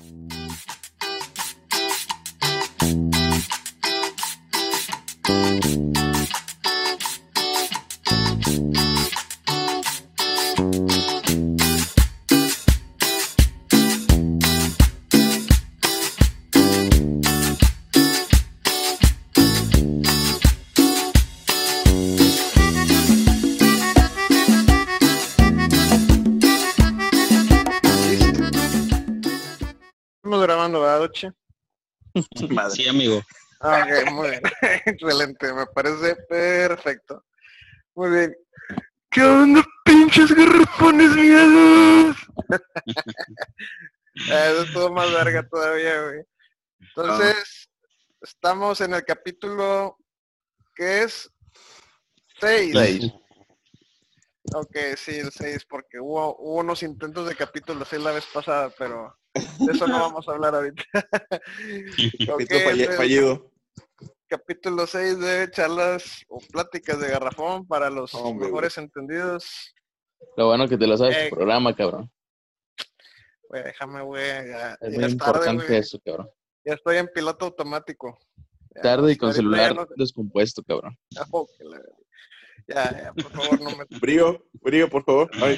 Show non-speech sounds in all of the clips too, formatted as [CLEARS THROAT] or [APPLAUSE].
Estamos Madre. [LAUGHS] Sí, amigo. Ah, ok, muy bien. [LAUGHS] Excelente, me parece perfecto. Muy bien. ¿Qué onda, pinches garrafones miedos? [LAUGHS] Eso estuvo más larga todavía, güey. Entonces, estamos en el capítulo que es 6. Seis. Ok, sí, el 6, porque hubo, hubo unos intentos de capítulo 6 la vez pasada, pero de eso no vamos a hablar ahorita. [LAUGHS] Ok, Capítulo falle- el fallido. capítulo 6 de charlas o pláticas de garrafón para los Hombre, mejores entendidos. Lo bueno que te lo sabes Eh, tu programa, cabrón. Güey, déjame, güey, ya, Es ya muy es importante güey. eso, cabrón. Ya estoy en piloto automático. Ya, Tarde y con celular no- descompuesto, cabrón. [LAUGHS] Oh, ya, ya, por favor, no me... Brío, brío, por favor. Ay,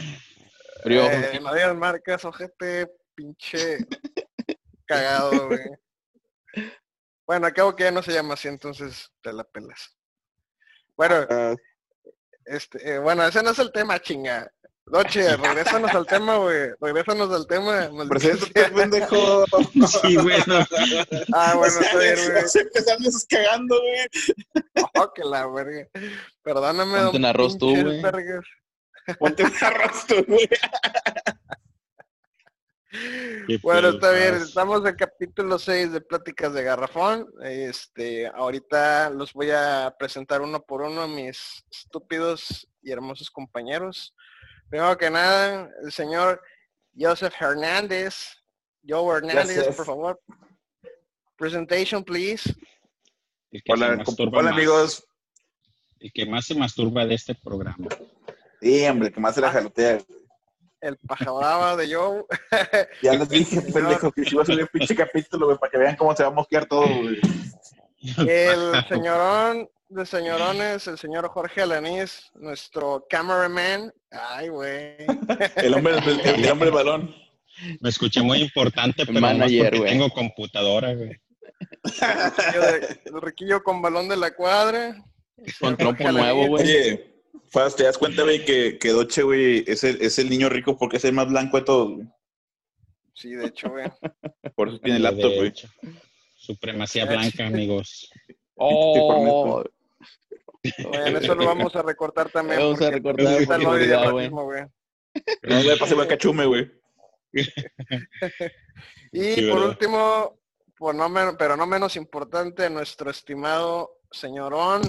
Frío, Eh, digas marcas, ojete, pinche cagado, güey. Bueno, acabo que ya no se llama así, entonces te la pelas. Bueno, ah, este, eh, bueno, ese no es el tema, chinga. Doche, regrésanos al tema, güey. Regrésanos al tema. preséntate, pendejo. [LAUGHS] Sí, bueno. Ah, bueno, está bien, nos cagando, güey. Oh, que la verga. Perdóname, Ponte don un arroz tú, güey. Ponte un arroz, tú, güey. Bueno, está bien. estás. Estamos en capítulo 6 de Pláticas de Garrafón. Este, ahorita los voy a presentar uno por uno a mis estúpidos y hermosos compañeros. Primero que nada, el señor Joseph Hernández. Joe Hernández, Gracias. por favor. Presentation, please. El que se Hola, masturba hola más. amigos. El que más se masturba de este programa. Sí, hombre, que más se la jalotea. El pajabrava de Joe. [LAUGHS] Ya les dije, pendejo, que si iba a subir un pinche capítulo, güey, para que vean cómo se va a mosquear todo, güey. El señorón de señorones, el señor Jorge Alanís, nuestro cameraman. Ay, güey. [LAUGHS] El hombre, el, el hombre balón. Me escuché muy importante, pero Manager, porque güey. tengo computadora, güey. Riquillo de- El riquillo con balón de la cuadra. El Con trompo nuevo, güey. Faz, ¿te das cuenta, güey, que, que Doche, güey, es el, es el niño rico porque es el más blanco de todos, güey? Sí, de hecho, güey. [LAUGHS] Por eso tiene De laptop, güey. Supremacía blanca, amigos. [LAUGHS] Oh, eso lo vamos a recortar también. Vamos a porque recortar por no güey. No le pase cachume, güey. [LAUGHS] Y Sí, por ¿verdad? último, por no pero no menos importante, nuestro estimado señorón.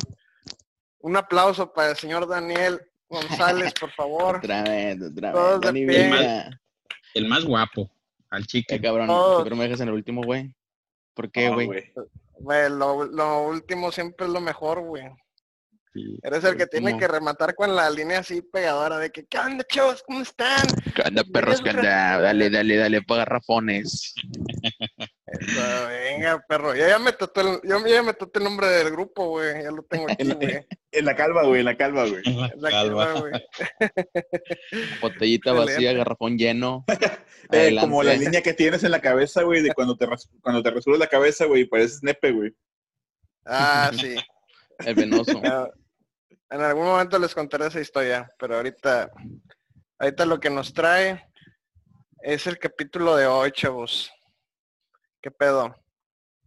Un aplauso para el señor Daniel González, por favor. [LAUGHS] otra vez, otra Todos vez. de Dani. El más guapo. Al Eh, chico. cabrón, Todos. siempre me dejas en el último, güey. ¿Por qué, güey? Güey, lo, lo último siempre es lo mejor, güey. Sí. Eres el que tiene que rematar con la línea así pegadora de que, ¿qué onda, chavos? ¿Cómo están? ¿Qué onda, perros? ¿Qué onda? Dale, dale, dale, pa' garrafones. Eso, venga, perro. Yo ya me tatué el, yo ya me tatué el nombre del grupo, güey. Ya lo tengo aquí, güey. En la calva, güey, en la calva, güey. En la La calva. güey. [LAUGHS] Botellita vacía, garrafón lleno. [LAUGHS] Eh, como la línea que tienes en la cabeza, güey, de cuando te, cuando te rasuras la cabeza, güey, pareces nepe, güey. Ah, sí. [LAUGHS] El venoso. En algún momento les contaré esa historia, pero ahorita, ahorita lo que nos trae es el capítulo de hoy, chavos. ¿Qué pedo?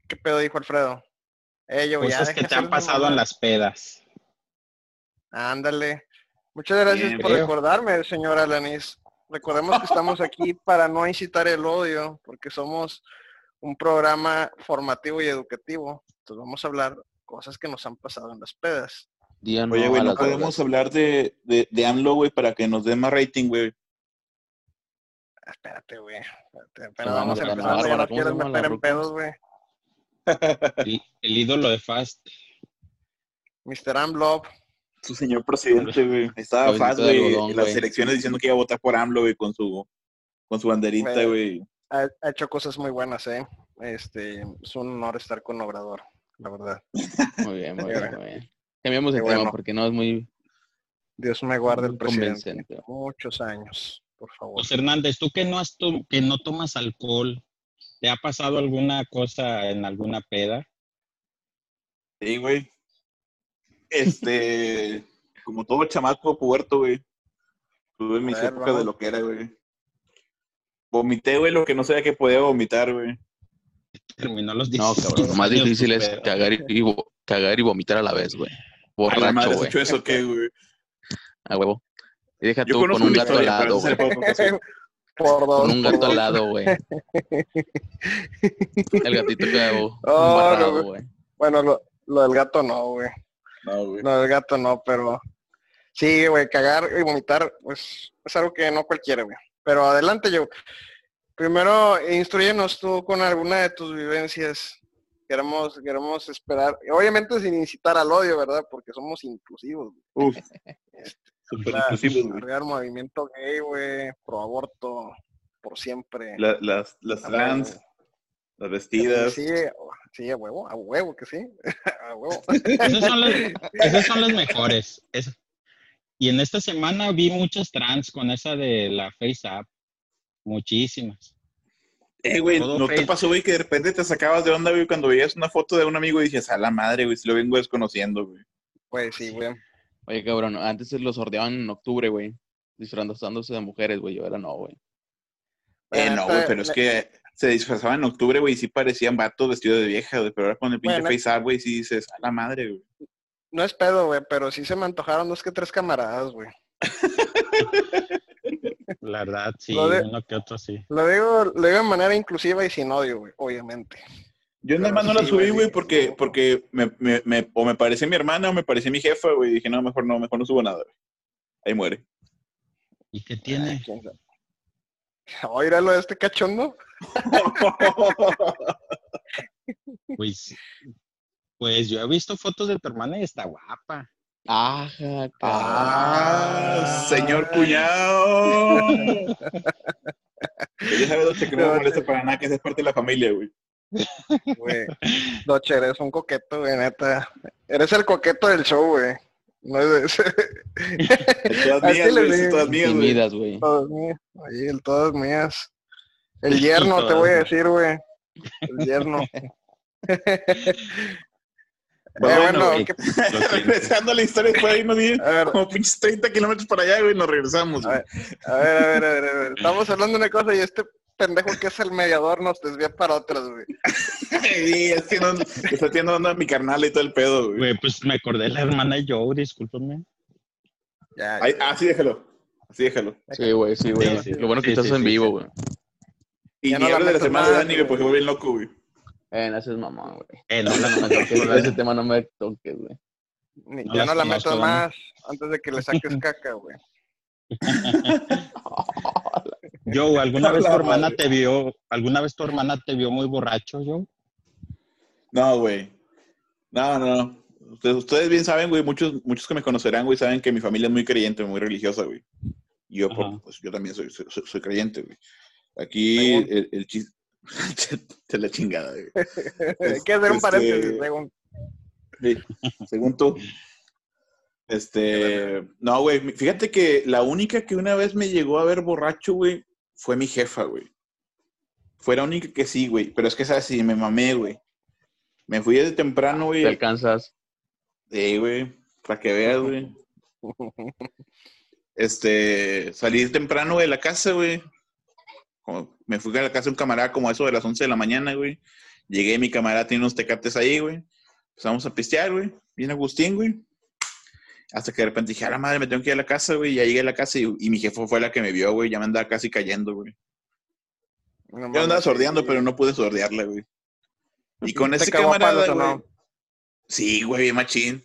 ¿Qué pedo dijo Alfredo? Eh, yo, ya Cosas deja que te han pasado en las pedas. Ándale. Muchas gracias Bien, por creo. recordarme, señor Alanis. Recordemos que estamos aquí [LAUGHS] para no incitar el odio, porque somos un programa formativo y educativo. Entonces vamos a hablar cosas que nos han pasado en las pedas. Día Oye, güey, no podemos hablar de, de, de AMLO, güey, para que nos dé más rating, güey. Espérate, güey. Pero vamos vamos a la empezando, ya no ¿cómo se quieres llama la meter en pedos, güey. [LAUGHS] El, el ídolo de Fast. Mr. Amblop. Su señor presidente, güey. Estaba fast, güey, en las elecciones diciendo que iba a votar por AMLO, güey, con su, con su banderita, Güey. ha, ha hecho cosas muy buenas, ¿eh? Este, es un honor estar con Obrador, la verdad. Muy bien, muy bien, muy bien. Cambiamos de tema bueno. porque no es muy Dios me guarde el presidente. Muchos años, por favor. José Hernández, tú que no, has to- que no tomas alcohol, ¿te ha pasado alguna cosa en alguna peda? Sí, güey. Este, [LAUGHS] como todo chamaco puerto, güey. Tuve mis A ver, épocas de lo que era, güey. Vomité, güey, lo que no sabía que podía vomitar, güey. Terminó los No, 16 cabrón, lo más difícil es cagar y, y vo- cagar y vomitar a la vez, güey. A la Borracho, madre, ¿has güey. hecho eso qué, güey? A huevo. Y deja tú con un gato al historia, lado, güey. [LAUGHS] Por dos. Con un gato al lado, güey. [LAUGHS] El gatito quedó Oh, güey. Bueno, lo, lo del gato no, güey. No, güey. Lo del gato no, pero sí, güey, cagar y vomitar, pues es algo que no cualquiera, güey. Pero adelante, yo. Primero, instruyenos tú con alguna de tus vivencias. Queremos, queremos esperar, obviamente sin incitar al odio, ¿verdad? Porque somos inclusivos. güey. Uf. Súper La- inclusivos, güey. Movimiento gay, güey, pro aborto, por siempre. La- las, las A trans, huevo. las vestidas. Sí, sí, a huevo, a huevo que sí. [LAUGHS] A huevo. Esas son las, esas son las [LAUGHS] mejores. Es- y en esta semana vi muchas trans con esa de la Face App. Muchísimas. Eh, güey, ¿no te fake. pasó, güey, que de repente te sacabas de onda, güey, cuando veías una foto de un amigo y dices, a la madre, güey, si lo vengo desconociendo, güey? Pues sí, güey. Oye, cabrón, antes se los sorteaban en octubre, güey. Disfrazándose de mujeres, güey. Yo ahora no, güey. Eh, no, güey, pero es que se disfrazaban en octubre, güey, y sí parecían vatos vestidos de vieja, güey, pero ahora con el pinche Bueno. face up, güey, sí dices, a la madre, güey. No es pedo, güey, pero sí se me antojaron dos que tres camaradas, güey. [LAUGHS] La verdad, sí, Lo de- uno que otro sí. Lo digo, lo digo de manera inclusiva y sin odio, güey, obviamente. Yo nada más no la subí, güey, porque, porque me, me, me- o me parecía mi hermana o me parecía mi jefa, güey, dije, no, mejor no, mejor no subo nada, güey. Ahí muere. ¿Y qué tiene? sabe. Oíralo de este cachondo. [LAUGHS] Pues, pues yo he visto fotos de tu hermana y está guapa. Ajá, ah, señor cuñado. ya sabes, que no me molesta para nada que seas parte de la familia, güey. Güey. Doche, eres un coqueto, güey, neta. Eres el coqueto del show, güey. No es de ese. De todas mías, güey, todas mías, güey. Todas mías. Ahí, el todas mías. El yerno, te voy a decir, güey. El yerno. [LAUGHS] Eh, bueno, bueno, güey. ¿qué- [LAUGHS] Regresando a la historia, después ahí nos vi a ver, como pinches 30 kilómetros para allá, güey, nos regresamos, güey. A ver, a ver, a ver, a ver. Estamos hablando de una cosa y este pendejo que es el mediador nos desvía para otras, güey. [LAUGHS] Sí, es que no, está tirando onda a mi carnal y todo el pedo, güey. Güey, pues me acordé de la hermana de Joe, discúlpame. Ya, ya. Así déjalo. Así déjalo. Sí, güey, sí, güey. Sí, sí. Qué bueno que Sí, estás sí, en sí, vivo, sí. güey. Y Ya no la de la meto semana de Dani, güey, porque fue bien loco, güey. Eh, no seas mamón, güey. Eh, no, la No toques, [LAUGHS] güey, ese tema no me toques, güey. Ni- No ya no la Dani. más antes de que le saques caca, güey. [LAUGHS] Joe, ¿alguna vez tu hermana madre. te vio, alguna vez tu hermana te vio muy borracho, Joe? No, güey. No, no, no. Ustedes, ustedes bien saben, güey, muchos, muchos que me conocerán, güey, saben que mi familia es muy creyente, muy religiosa, güey. Y yo, por- pues, yo también soy, soy, soy- soy creyente, güey. Aquí el, el chiste... [LAUGHS] de la chingada, güey. [LAUGHS] Hay que hacer un este- paréntesis, según. Sí, según tú. Este, no, güey, fíjate que la única que una vez me llegó a ver borracho, güey, fue mi jefa, güey. Fue la única que sí, güey, pero es que esa sí, me mamé, güey. Me fui desde temprano, Te güey. alcanzas. Sí, güey, para que veas, güey. Este, salí temprano güey, de la casa, güey. Como- Me fui a la casa de un camarada como eso de las 11 de la mañana, güey. Llegué, mi camarada tiene unos tecates ahí, güey. Empezamos a pistear, güey. Bien Agustín, güey. Hasta que de repente dije, a la madre, me tengo que ir a la casa, güey. Ya llegué a la casa y, y mi jefa fue la que me vio, güey. Ya me andaba casi cayendo, güey. No Yo andaba sordeando, sí. pero no pude sordearla, güey. Y con ¿Te ese camarada, güey. no? Sí, güey, bien machín.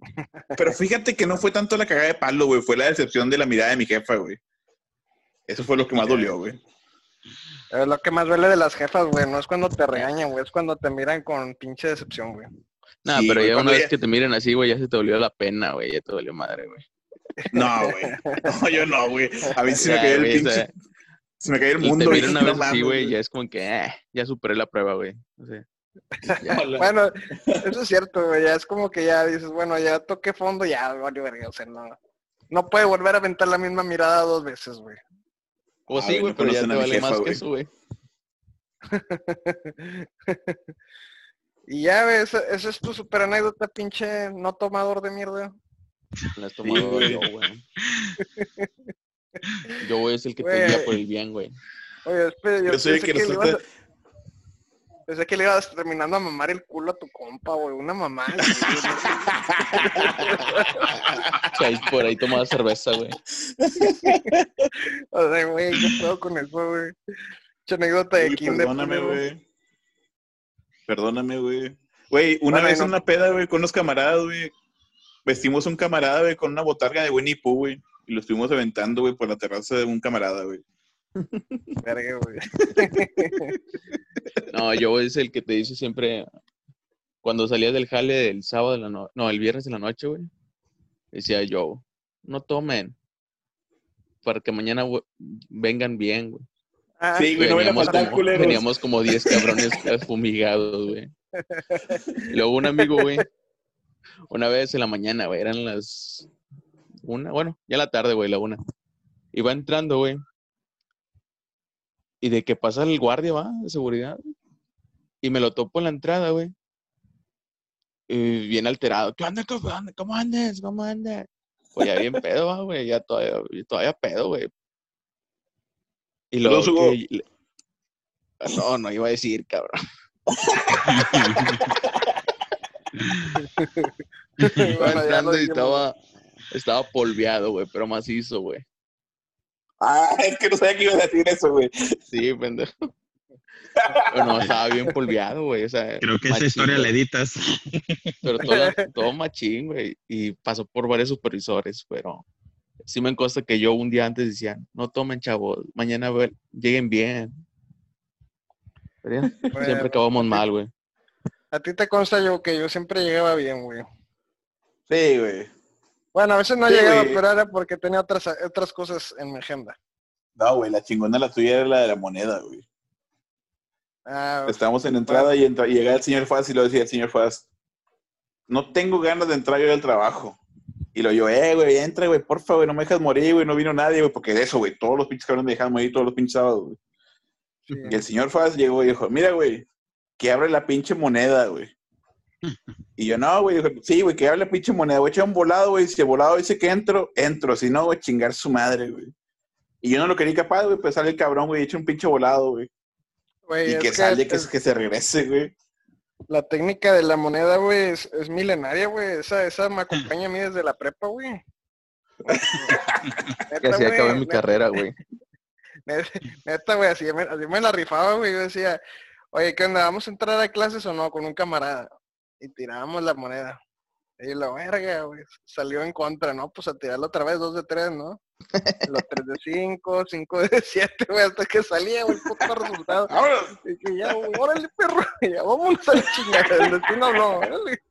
[LAUGHS] Pero fíjate que no fue tanto la cagada de palo, güey. Fue la decepción de la mirada de mi jefa, güey. Eso fue lo que más dolió, güey. Es lo que más duele de las jefas, güey. No es cuando te regañan, güey. Es cuando te miran con pinche decepción, güey. Nah, Sí, pero güey, ya una vez ya- que te miren así, güey, ya se te volvió la pena, güey. Ya te dolió madre, güey. No, güey. No, yo no, güey. A mí sí me cayó el o pinche. sea, Se me cae el Y mundo. te miran una No vez así, güey, ya es como que, eh, ya superé la prueba, güey. O sea, ya, [LAUGHS] Bueno, eso es cierto, güey. Ya es como que ya dices, bueno, ya toqué fondo, ya, vale, verga. O sea, no, no puede volver a aventar la misma mirada dos veces, güey. O Ah, sí, güey, no pero ya te vale jefa, más que eso, güey. [LAUGHS] y ya, güey, esa, esa es tu super anécdota, pinche no tomador de mierda. La has tomado güey. yo, güey. Yo, güey, es el que te Güey. guía por el bien, güey. Oye, espera, yo, Yo soy el pensé que que, le resulta- ibas a- Pensé que le ibas terminando a mamar el culo a tu compa, güey. Una mamá. O sea, ahí por ahí tomaba cerveza, güey. o sea, güey, ¿qué pedo con eso, güey? Mucha anécdota de Güey, kinder. Perdóname, güey. Perdóname, güey. Güey, una Bueno, vez no- una peda, güey, con unos camaradas, güey. Vestimos un camarada, güey, con una botarga de Winnie Pooh, güey. Y lo estuvimos aventando, güey, por la terraza de un camarada, güey. [LAUGHS] Verga, güey. No, yo es el que te dice siempre, cuando salías del jale del sábado de la noche, no, el viernes de la noche, güey, decía yo, no tomen, para que mañana vengan bien, güey. Ah, Sí, güey, no van a Veníamos faltar como, culeros. veníamos como 10 cabrones fumigados, güey. Luego un amigo, güey, una vez en la mañana, güey, eran las una, bueno, ya la tarde, güey, la una. Iba entrando, güey. Y de que pasa el guardia, va, de seguridad. Y me lo topo en la entrada, güey. Y bien alterado. ¿Qué onda? ¿Cómo andas? ¿Cómo andas? ¿Cómo andas? Pues ya bien pedo, güey. Ya todavía, todavía pedo, güey. Y luego Hugo. que- No, no iba a decir, cabrón. Iba [LAUGHS] Bueno, entrando y estaba, estaba polveado, güey, pero macizo, güey. Ah, es que no sabía que ibas a decir eso, güey. Sí, pendejo. Pero no, estaba bien polveado, güey. O sea, Creo que esa historia la güey. editas. Pero todo, todo machín, güey. Y pasó por varios supervisores, pero sí me consta que yo un día antes decían, no tomen, chavos, mañana lleguen bien. Pero ya, Bueno, siempre acabamos mal, güey. A ti te consta yo que yo siempre llegaba bien, güey. Sí, güey. Bueno, a veces no Sí, llegaba, güey. pero era porque tenía otras, otras cosas en mi agenda. No, güey, la chingona la tuya era la de la moneda, güey. Ah, Estábamos en entrada y, entra- y llegaba el señor Faz y lo decía el señor Faz, no tengo ganas de entrar yo al trabajo. Y lo yo, eh, güey, entra, güey, porfa, güey, no me dejas morir, güey, no vino nadie, güey, porque de eso, güey, todos los pinches cabrones me dejan morir todos los pinches sábados, güey. sí. Y el señor Faz llegó y dijo, mira, güey, que abre la pinche moneda, güey. [LAUGHS] Y yo, no, güey, dijo, sí, güey, que abre la pinche moneda, voy a echar un volado, güey, si el volado dice que entro, entro, si no, güey, chingar su madre, güey. Y yo no lo quería capaz, güey, pues sale el cabrón, güey, y echa un pinche volado, güey. Güey, Y que sale, que, es- que se regrese, güey. La técnica de la moneda, güey, es, es milenaria, güey. Esa, esa me acompaña a mí desde la prepa, güey. [LAUGHS] Que así Neta, acabé güey, mi carrera, güey. [LAUGHS] Neta, neta, güey, así me, así me la rifaba, güey. Yo decía, oye, ¿qué onda? ¿Vamos a entrar a clases o no? Con un camarada. Y tirábamos la moneda. Y la verga, güey, salió en contra, ¿no? Pues a tirarlo otra vez, dos de tres, ¿no? [LAUGHS] Los tres de cinco, cinco de siete, güey, hasta que salía, güey, puto resultado. [LAUGHS] Y que ya, güey, órale, perro, [LAUGHS] ya, vámonos a la chingada, el destino no, órale.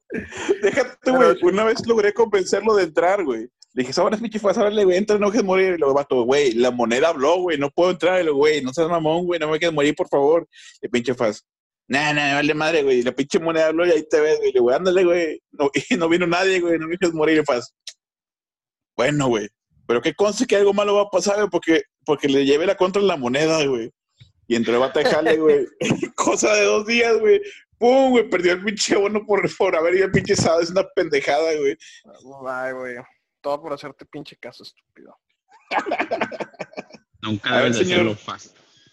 Déjate, güey. Una vez logré convencerlo de entrar, güey. Le dije, ahora es pinche ahora le voy a entrar, no dejes morir. Y luego, vato, güey, la moneda habló, güey, no puedo entrar. Y luego, güey, no seas mamón, güey, no me dejes morir, por favor. Y pinche faz, nah, nah, vale madre, güey. La pinche moneda habló y ahí te ves, güey. Le digo, ándale, güey. No, [LAUGHS] y no vino nadie, güey, no me dejes morir. Bueno, güey. Pero qué conste que algo malo va a pasar, güey, porque, porque le llevé la contra en la moneda, güey. Y entró el vato de jale, [LAUGHS] güey. [LAUGHS] Cosa de dos días, güey. ¡Pum, güey! Perdió el pinche bono por, por haber ido al pinche sábado. Es una pendejada, güey. Ay, güey, todo por hacerte pinche caso, estúpido. Nunca A ver, debes de señor. hacerlo fácil.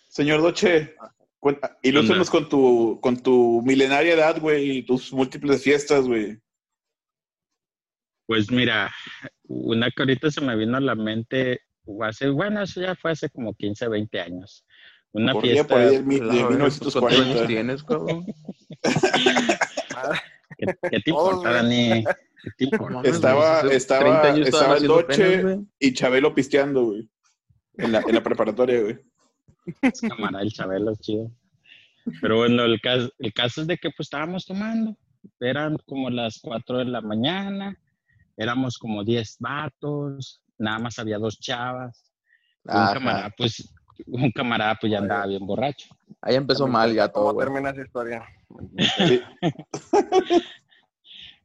Señor Doche, cuenta, ilústranos con tu, con tu milenaria edad, güey, y tus múltiples fiestas, güey. Pues mira, una que ahorita se me vino a la mente, hace, bueno, eso ya fue hace como 15, 20 años. Una fiesta, por ahí del mi- de La verga, pues, ¿Cuántos años 1940. tienes, cabrón? Ah, [LAUGHS] ¿qué, qué te importa, güey. Dani? ¿Qué te No importa? mames, Estaba- estaba- 30 años estaba el Doche. penas. Y Chabelo pisteando, güey. En la, en la preparatoria, güey. Es camarada el Chabelo, chido. Pero bueno, el caso, el caso es de que pues estábamos tomando. Eran como las 4 de la mañana. Éramos como 10 vatos. Nada más había dos chavas. Y un Ajá. camarada, pues un camarada pues ya andaba bien borracho. Ahí empezó mal ya todo, ¿Cómo güey. termina esa historia? [LAUGHS]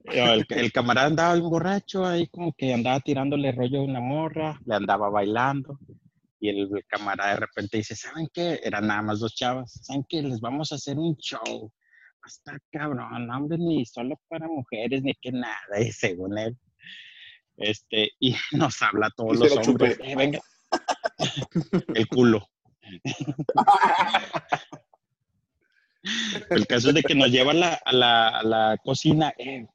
El, el camarada andaba bien borracho, ahí como que andaba tirándole rollo a una morra, le andaba bailando. Y el, el camarada de repente dice, ¿saben qué? Eran nada más dos chavas. ¿Saben qué? Les vamos a hacer un show. Hasta cabrón, hombre, ni solo para mujeres, ni que nada. Y según él, este, y [LAUGHS] nos habla a todos Y los hombres. "Eh, venga. [LAUGHS] el culo. El caso es de que nos lleva a la, a la, a la cocina. Eh,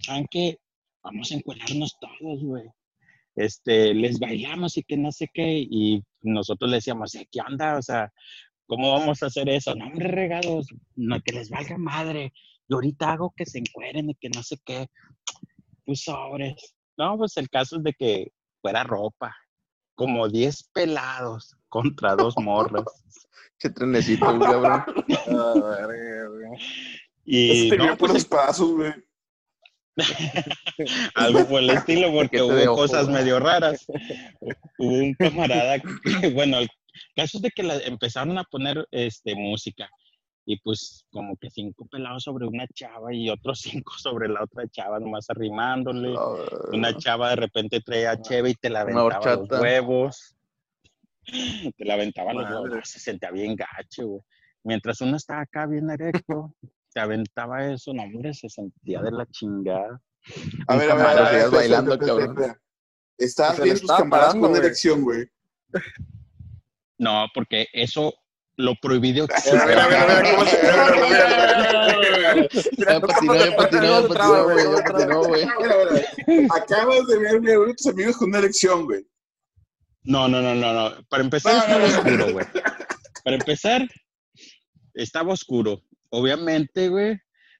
¿Saben qué? Vamos a encuadrarnos todos, güey. Este, les bailamos y que no sé qué. Y nosotros le decíamos, "Eh, ¿qué onda? O sea, ¿cómo vamos a hacer eso? No, hombre, regados, no, que les valga madre. Y ahorita hago que se encueren y que no sé qué. Pues sobres. No, pues el caso es de que fuera ropa. Como 10 pelados contra dos morras. Che [LAUGHS] trenecito, [LAUGHS] güey, cabrón. Ah. Y Tenía no, pues, puros pasos, güey. [LAUGHS] algo por el estilo, [LAUGHS] porque hubo cosas medio raras. [LAUGHS] Hubo un camarada, que, bueno, el caso es de que la- empezaron a poner este, música y pues como que cinco pelados sobre una chava y otros cinco sobre la otra chava, nomás arrimándole. Una chava de repente traía cheve y te la Una aventaba los huevos. Te la aventaba los huevos. Se sentía bien gacho, güey. Mientras uno estaba acá bien erecto, te aventaba eso, no, hombre, se sentía de la chingada. A ver, a ver, a ver, a ver, bailando, espera, espera, cabrón. espera. Estabas Se viendo tus camaradas con erección, güey. No, porque eso lo prohibido Mira, mira, mira, mira cómo se mira, mira, mira, mira. Ya patinó, ya patinó, ya patinó, güey, ya patinó, güey. A ver, a ver, a ver. Acabas de verme a tus amigos con una erección, güey. No, no, no, no, no. Para empezar estaba oscuro, güey. Para empezar, estaba oscuro. Obviamente, güey,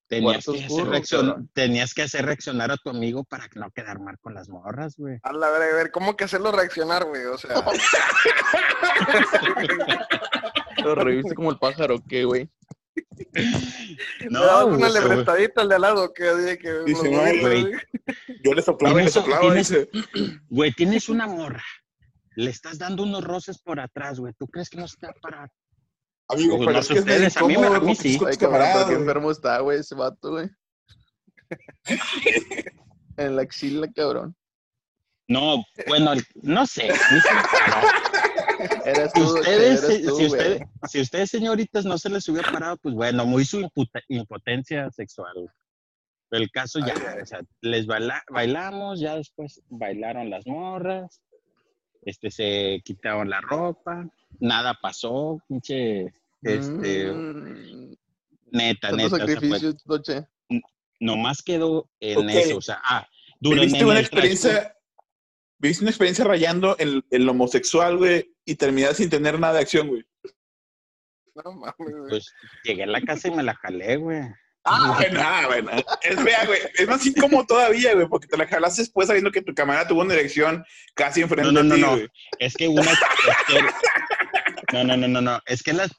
tenías que, hacer oscuro, reaccion- cabrón. tenías que hacer reaccionar a tu amigo para que no quedar mal con las morras, güey. A la verga, a ver, ¿cómo que hacerlo reaccionar, güey? O sea, [LAUGHS] Lo reviste como el pájaro, ¿qué, güey? no, una lebretadita al de al lado que dice que Dice, no, güey. Yo le soplaba y le soplaba, tienes- dice. [CLEARS THROAT] Güey, tienes una morra. Le estás dando unos roces por atrás, güey. ¿Tú crees que no se te va a parar? Amigo, Pues pero no es que es medio a mí a mí sí. qué enfermo está, güey, ese vato, güey. [LAUGHS] En la axila, cabrón. No, bueno, no sé. Eres Si tú, ustedes, eres si, tú, si güey. ustedes, si ustedes, señoritas, no se les hubiera parado, pues bueno, muy su impotencia sexual. Pero el caso ya, ay. o sea, les baila- bailamos, ya después bailaron las morras, este, se quitaron la ropa, nada pasó, pinche, este, Mm, neta, Tanto neta, o sea, fue- sacrificio, Toche. nomás quedó en eso, o sea, ah, durante Viviste una el transcurso- experiencia, viviste una experiencia rayando en, en lo homosexual, güey, y terminaste sin tener nada de acción, güey. No mames, güey. pues llegué a la casa y me la jalé, güey. Ah, bueno, ah, bueno. Es, vea, güey, es más incómodo todavía, güey, porque te la jalaste después sabiendo que tu camarada tuvo una erección casi enfrente No, no, de no, ti, no. güey. Es que una. es que- no, no, no, no, no. Es que las.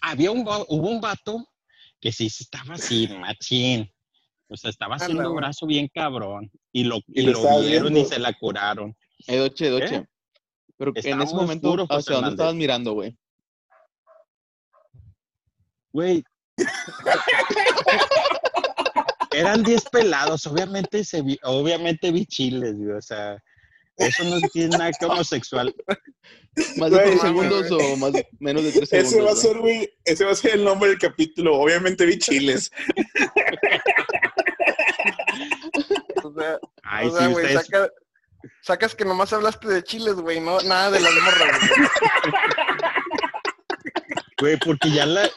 Había un, hubo un vato que sí estaba así, machín. O sea, estaba la haciendo madre. brazo bien cabrón. Y lo, Y y lo vieron y se la curaron. Eh, Doche, Doche. Pero en ese momento, oscuro, ¿hacia dónde Hernández. estabas mirando, güey? Güey. [LAUGHS] Eran 10 pelados. Obviamente, se vi, obviamente vi chiles, güey. O sea, eso no tiene nada que homosexual. [LAUGHS] ¿Más de tres segundos o más, menos de tres segundos? Ese va a ser, güey, ese va a ser el nombre del capítulo. Obviamente vi chiles. O sea, Ay, o sea, sí, güey, ustedes. saca- sacas que nomás hablaste de chiles, güey, no nada de las morras, güey. Güey, porque ya la.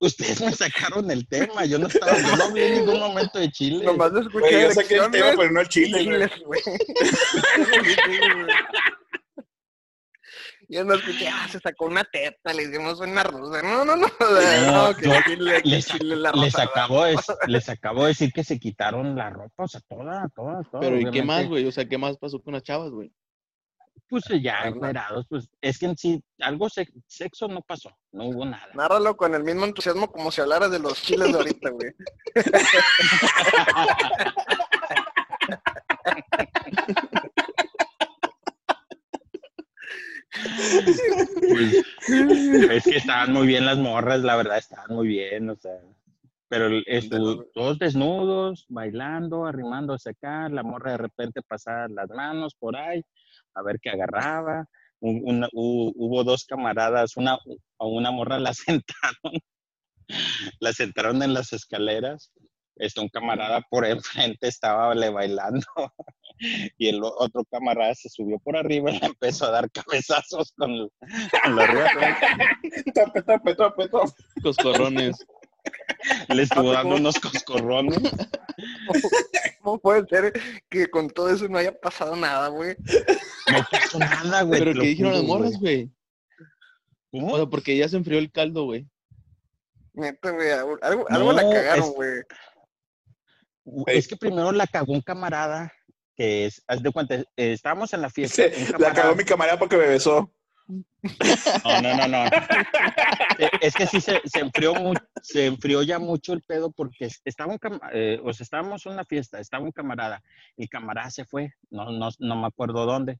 Ustedes me sacaron el tema. Yo no estaba. Yo no hablé en ningún momento de Chile. Nomás de escuchar Güey, yo saqué el tema, pero no el chile, güey. chiles, güey. Yo no escuché, ah, se sacó una teta, le hicimos una rosa. No, no, no. que chile, Les, chile la les acabo de, les acabo de decir que se quitaron la ropa, o sea, toda, toda, toda. Pero ¿y qué más, güey? O sea, ¿qué más pasó con las chavas, güey? Pues ya Nada. encuerados, pues es que en sí, algo sex- sexo no pasó, no hubo nada. Nárralo con el mismo entusiasmo como si hablara de los chiles de ahorita, güey. Pues, es que estaban muy bien las morras, la verdad, estaban muy bien, o sea. Pero el- estu- todos desnudos, bailando, arrimándose acá, la morra de repente pasaba las manos por ahí, a ver qué agarraba. Un- una- hu- hubo dos camaradas, una, a una morra la [LAUGHS] sentaron, la sentaron en las escaleras. Este, un camarada por enfrente estaba le bailando [LAUGHS] y el otro camarada se subió por arriba y le empezó a dar cabezazos con, la rueda. [LAUGHS] Tope, tope, tope, tope. Coscorrones. Le estuvo dando unos coscorrones. [LAUGHS] ¿Cómo puede ser que con todo eso no haya pasado nada, güey? No pasó nada, güey. Pero ¿qué dijeron las morras, güey? ¿Cómo? O sea, porque ya se enfrió el caldo, güey. Neta, güey, algo, la cagaron, es- güey. Es que primero la cagó un camarada que es, haz de cuenta, eh, estábamos en la fiesta. Sí, la cagó mi camarada porque me besó. No, no, no, no. [LAUGHS] Eh, Es que sí se, se enfrió se enfrió ya mucho el pedo porque es- estaba un eh, o sea, estábamos en una fiesta, estaba un camarada, el camarada se fue, no, no, no me acuerdo dónde.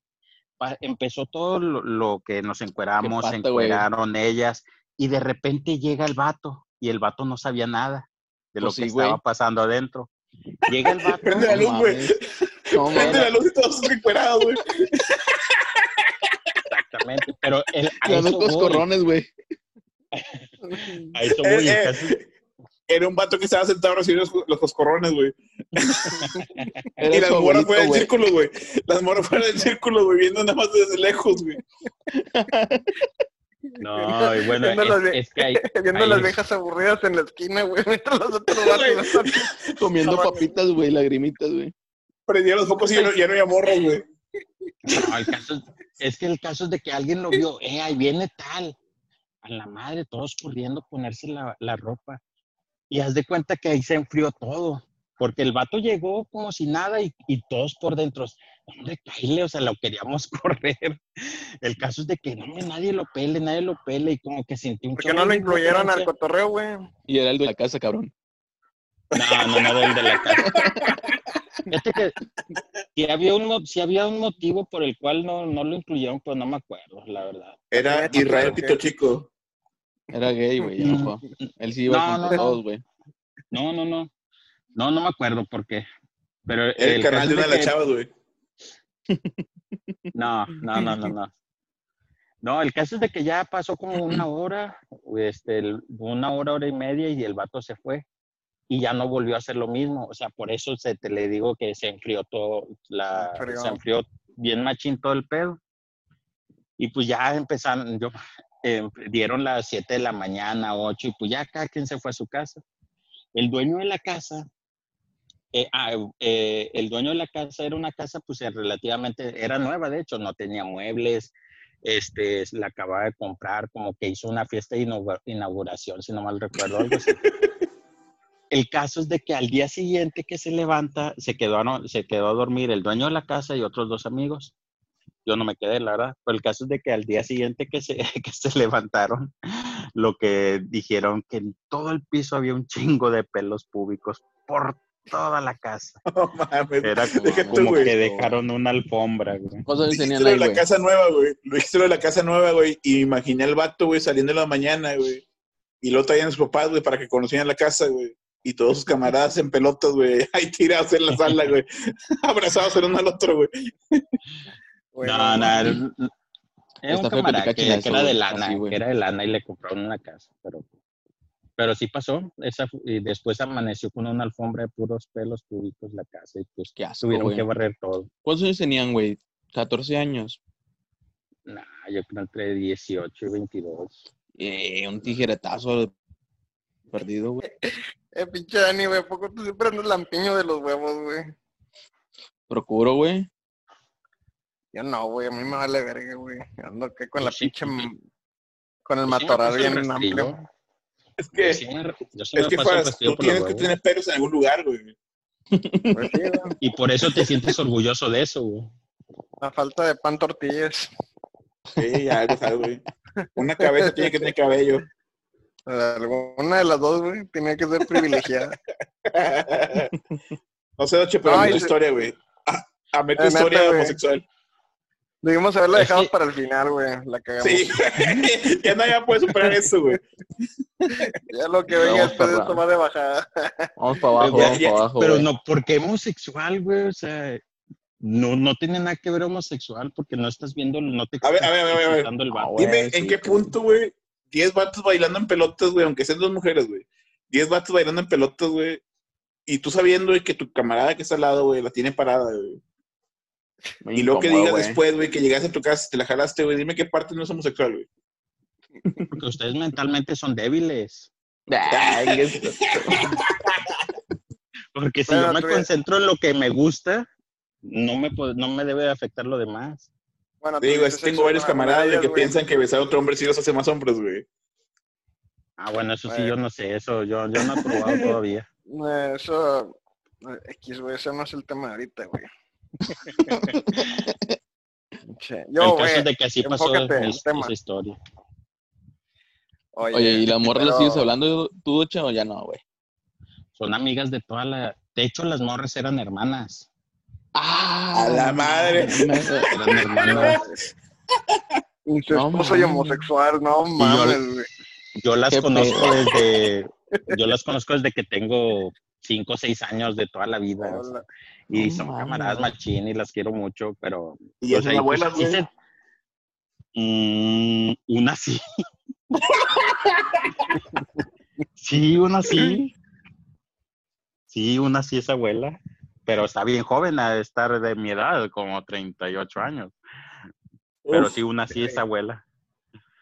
Pa- empezó todo lo, lo que nos encueramos, se encueraron ellas, y de repente llega el vato, y el vato no sabía nada de lo Pues que sí, estaba pasando adentro. Llega el vato, Prende la luz, güey. Prende la luz y todos encuerados, güey. Exactamente, pero el, eso voy, coscorrones, güey. a eso voy, Eh, es- Era un vato que estaba sentado recibiendo los, los coscorrones, güey. [LAUGHS] Y las moras fuera del círculo, güey. Las moras fuera del círculo, güey, viendo nada más desde lejos, güey. No, y bueno, Viendo las es, de- es que hay, [LAUGHS] Viendo hay- las viejas aburridas en la esquina, güey, mientras los otros [LAUGHS] vatos están- Comiendo No, papitas, güey, lagrimitas, güey. Prendía los focos y ya no, ya no había morras, güey. No, el caso es, que el caso es de que alguien lo vio, eh, ahí viene tal. A la madre, todos corriendo a ponerse la, la ropa. Y haz de cuenta que ahí se enfrió todo. Porque el vato llegó como si nada y, y todos por dentro, hombre, caíle, o sea, lo queríamos [LAUGHS] correr. El caso es de que, no, nadie lo pele, nadie lo pele y como que sentí un ¿Por qué chorro no lo incluyeron al cotorreo, güey? Y era el de la casa, cabrón. No, no, no, del de la casa. [LAUGHS] Fíjate que si había, un, si había un motivo por el cual no, no lo incluyeron, pues no me acuerdo, la verdad. Era Israel Pito Chico. Era gay, güey. no. Él sí iba No, con no, no. todos, güey. No, no, no. No, no me acuerdo por qué. Pero Era el, el canal caso de es una de que- las chavas, güey. No, no, no, no, no. No, el caso es de que ya pasó como una hora, este, una hora, hora y media y el vato se fue y ya no volvió a hacer lo mismo. O sea, por eso se te le digo que se enfrió todo, la, Se enfrió. se enfrió bien machín todo el pedo. Y pues ya empezaron, yo, eh, dieron las 7 de la mañana, 8 y pues ya cada quien se fue a su casa. El dueño de la casa eh, ah, eh, el dueño de la casa era una casa, pues relativamente, era nueva, de hecho, no tenía muebles, este, la acababa de comprar, como que hizo una fiesta de inaugu- inauguración, si no mal recuerdo, algo así. [LAUGHS] El caso es de que al día siguiente que se levanta, se quedó, a no- se quedó a dormir el dueño de la casa y otros dos amigos. Yo no me quedé, la verdad. Pero el caso es de que al día siguiente que se, [LAUGHS] que se levantaron, lo que dijeron que en todo el piso había un chingo de pelos públicos por toda la casa. [LAUGHS] Mames. Era como, que dejaron una alfombra, güey. ¿Cuántos años Dijiste tenían lo ahí, la güey? casa nueva, güey. Lo dijiste lo de la casa nueva, güey. Y imaginé al vato, güey, saliendo en la mañana, güey. Y luego traían a sus papás, güey, para que conocieran la casa, güey. Y todos sus camaradas en pelotas, güey. [LAUGHS] Ahí tirados en la sala, güey. [LAUGHS] Abrazados el uno al otro, güey. No, no, era un- era un camarada que, era de lana, así, güey. que era de lana y le compraron una casa, pero, pero sí pasó, esa, y después amaneció con una alfombra de puros pelos públicos la casa y pues Qué asco, tuvieron que barrer todo. ¿Cuántos años tenían, güey? 14 años. Nah, yo creo entre 18 y 22. Eh, un tijeretazo perdido, güey. [LAUGHS] Eh, pinche Dani, güey, ¿a poco tú siempre andas lampiño de los huevos, güey? Procuro, güey. Yo no, güey, a mí me vale verga, güey. Ando acá con la sí, pinche... Con el el bien amplio. Es Yo que, sí me- yo sí es que tú tienes que tener pelos en algún lugar, güey. Pues sí, güey. Y por eso te sientes orgulloso de eso, güey. A falta de pan tortillas. Sí, ya lo sabes, güey. Una cabeza tiene que tener cabello. Alguna de las dos, güey, tenía que ser privilegiada. [LAUGHS] no sé, Doche, pero Ay, a tu se- historia, güey. A, a tu La neta, historia güey. homosexual. Debimos haberla Es dejado para el final, güey. La cagamos. Sí, [LAUGHS] ya nadie puede superar eso, güey. [LAUGHS] Ya lo que venga después esto va de bajada. Vamos para abajo, Ya- vamos ya- para abajo. Pero güey. no, porque homosexual, güey, o sea, no, no tiene nada que ver homosexual porque no estás viendo, no te A ver, a ver, a ver, a ver. el Ah, vato. güey. Dime, sí, ¿en qué punto, güey? 10 vatos bailando en pelotas, güey, aunque sean dos mujeres, güey. 10 vatos bailando en pelotas, güey. Y tú sabiendo güey, que tu camarada que está al lado, güey, la tiene parada, güey. Y luego que digas después, güey, que llegaste a tu casa y te la jalaste, güey, dime qué parte no es homosexual, güey. Porque ustedes mentalmente son débiles. [LAUGHS] Porque si Bueno, yo me concentro en lo que me gusta, no me, puede- no me debe afectar lo demás. Bueno, Te digo, es tengo varios camaradas que güey. piensan que besar a otro hombre sí los hace más hombres, güey. Ah, bueno, eso sí, yo no sé, eso yo, yo no he probado [LAUGHS] todavía. Eso, eh, X, güey, ese no es el tema de ahorita, güey. Che, el Yo, caso güey, es de que así pasó el es- tema. esa historia. oye, Oye, ¿y la morra pero- sigues hablando tú, Docha, o ya no, güey? Son amigas de toda la... De hecho, las morras eran hermanas. ¡Ah! A la madre. Eran hermanas. incestuoso y mames. homosexual, no yo- mames, güey. Yo las Qué conozco pedo. desde... Yo las conozco desde que tengo cinco o seis años de toda la vida. o sea, y No son mames. camaradas machín y las quiero mucho, pero... Y es sea, una y pues, se- Mm, una sí. [LAUGHS] sí, una sí. Sí, una sí es abuela. Pero está bien joven a estar de mi edad, como 38 años. Pero Uf, sí, una sí es abuela.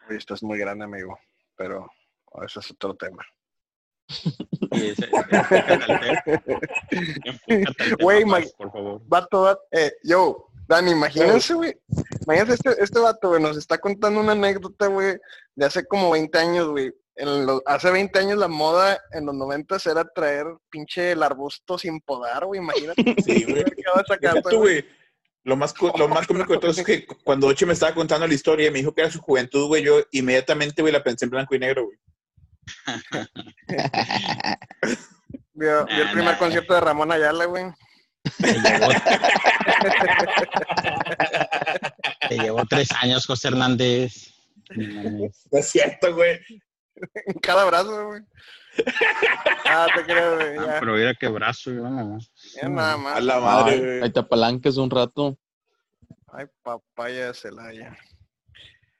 Oye, estás muy grande, amigo, pero ese es otro tema. Güey, ma- por favor. Vato, vato, eh, yo, Dani, imagínense, güey. Imagínate este, este vato, güey, nos está contando una anécdota, güey, de hace como 20 años, güey. En hace 20 años la moda en los 90 era traer pinche el arbusto sin podar, güey, imagínate. [LAUGHS] Sí, güey. ¿Qué vas a sacar, Deja tú, güey. Lo más, lo más cómico de todo es que cuando Oche me estaba contando la historia y me dijo que era su juventud, güey, yo inmediatamente, güey, la pensé en blanco y negro, güey. Vio, el primer nah. concierto de Ramón Ayala, güey. Te llevó, te llevó tres años, José Hernández. No es cierto, güey. [LAUGHS] En cada brazo, güey. [LAUGHS] Ah, te creo, güey. Ah, pero mira qué brazo, yo no más. ya nada más. A la madre, Ay, güey. ahí te apalancas un rato. Ay, papaya de Celaya.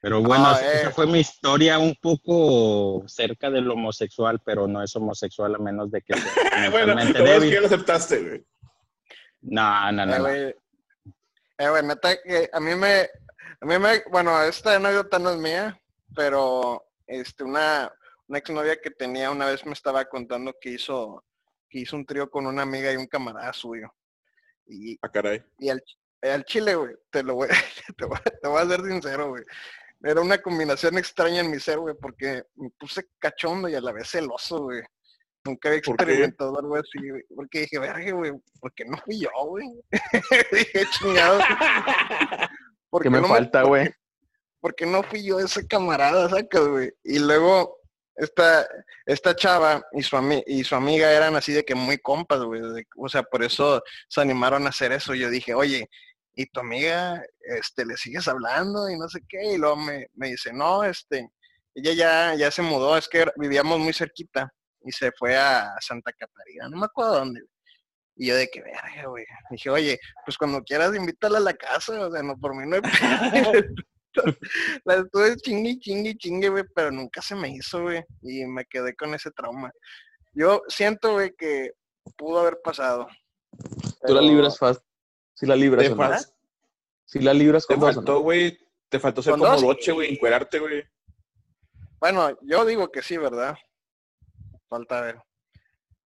Pero bueno, Ah, esa- eh. fue mi historia un poco cerca del homosexual, pero no es homosexual a menos de que sea [LAUGHS] Bueno, que débil. ya lo aceptaste, güey. No, no, no. Eh, no. güey. Eh, güey, neta que a mí me, a mí me, bueno, esta anécdota no es mía, pero este, una, una exnovia que tenía una vez me estaba contando que hizo, que hizo un trío con una amiga y un camarada suyo. Y, Ah, caray. y al, al chile, güey, te lo voy, [LAUGHS] te voy, te voy a ser sincero, güey. Era una combinación extraña en mi ser, güey, porque me puse cachondo y a la vez celoso, güey. Nunca había experimentado algo así, güey. Porque dije, verga, güey, porque no fui yo, güey. [LAUGHS] dije, chingado. [LAUGHS] ¿por ¿Qué me no falta, güey? Porque no fui yo ese camarada, sacas, güey. Y luego esta, esta chava y su, ami- y su amiga eran así de que muy compas, güey. de- O sea, por eso se animaron a hacer eso. Yo dije, oye, ¿y tu amiga, este, le sigues hablando y no sé qué? Y luego me, me dice, no, este, ella ya, ya se mudó, es que vivíamos muy cerquita y se fue a Santa Catarina, no me acuerdo dónde. Y yo de que verga, güey. Dije, oye, pues cuando quieras invítala a la casa, o sea, no, por mí no hay [LAUGHS] pedo". [LAUGHS] La estuve chingue, chingue, chingue, güey, pero nunca se me hizo, güey. Y me quedé con ese trauma. Yo siento, güey, que pudo haber pasado. Tú la libras fast. Si la libras, Te, fal- Si la libras te con dos, ¿o faltó, no? güey. Te faltó ser como dos. Doche, güey, encuerarte, güey. Bueno, yo digo que sí, ¿verdad? Falta ver.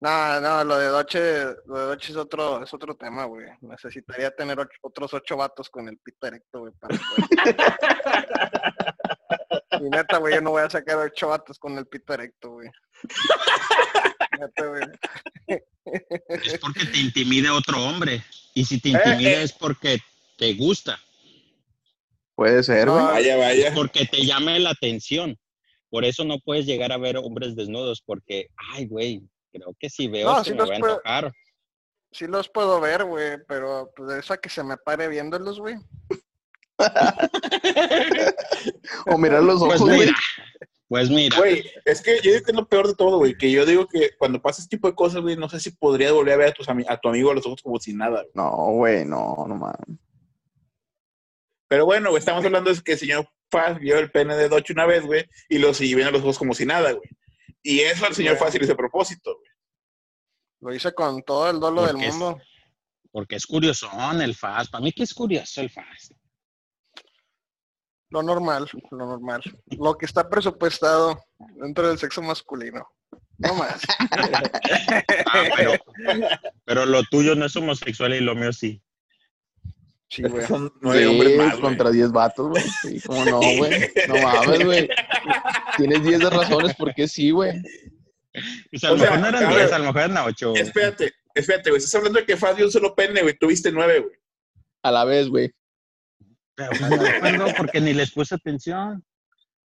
No, no, lo de Doche, lo de Doche es otro, es otro tema, güey. Necesitaría tener ocho- otros ocho vatos con el pito erecto, güey, para Y neta, güey, yo no voy a sacar ocho vatos con el pito erecto, güey. Neta, güey. Es porque te intimida otro hombre. Y si te intimida eh. es porque te gusta, Puede ser, No, güey. Vaya, vaya. porque te llame la atención. Por eso no puedes llegar a ver hombres desnudos, porque, ay, güey, creo que si veo No, sí me los va a puedo- antojar. Sí los puedo ver, güey, pero pues de eso a que se me pare viéndolos, güey. [LAUGHS] O mirar los Pues ojos, güey. mira, pues mira. Güey, es que yo digo que es lo peor de todo, güey. Que yo digo que cuando pasa este tipo de cosas, güey, no sé si podría volver a ver a, tus ami- a tu amigo a los ojos como si nada, güey. No, güey, no, no mames. Pero bueno, güey, estamos hablando de que el señor Faz vio el pene de Doche una vez, güey, y lo siguió viendo a los ojos como si nada, güey. Y eso al señor hizo a propósito, güey. Lo hice con todo el dolo del es- mundo. Porque es curiosón el fast. Para mí que es curioso el fast. Lo normal, lo normal. Lo que está presupuestado dentro del sexo masculino. No más. [LAUGHS] Ah, pero, pero lo tuyo no es homosexual y lo mío sí. Sí, güey. Son nueve hombres más, güey. contra 10 vatos, güey. Sí, cómo no, güey. No mames, güey. Tienes 10 de razones por qué sí, güey. O sea, a lo O sea, mejor no eran a 10, ver. a lo mejor eran 8. Espérate, espérate, güey. Estás hablando de que Faz vio un solo pene, güey. Tuviste nueve, güey. A la vez, güey. Pero pues, no porque ni les puse atención.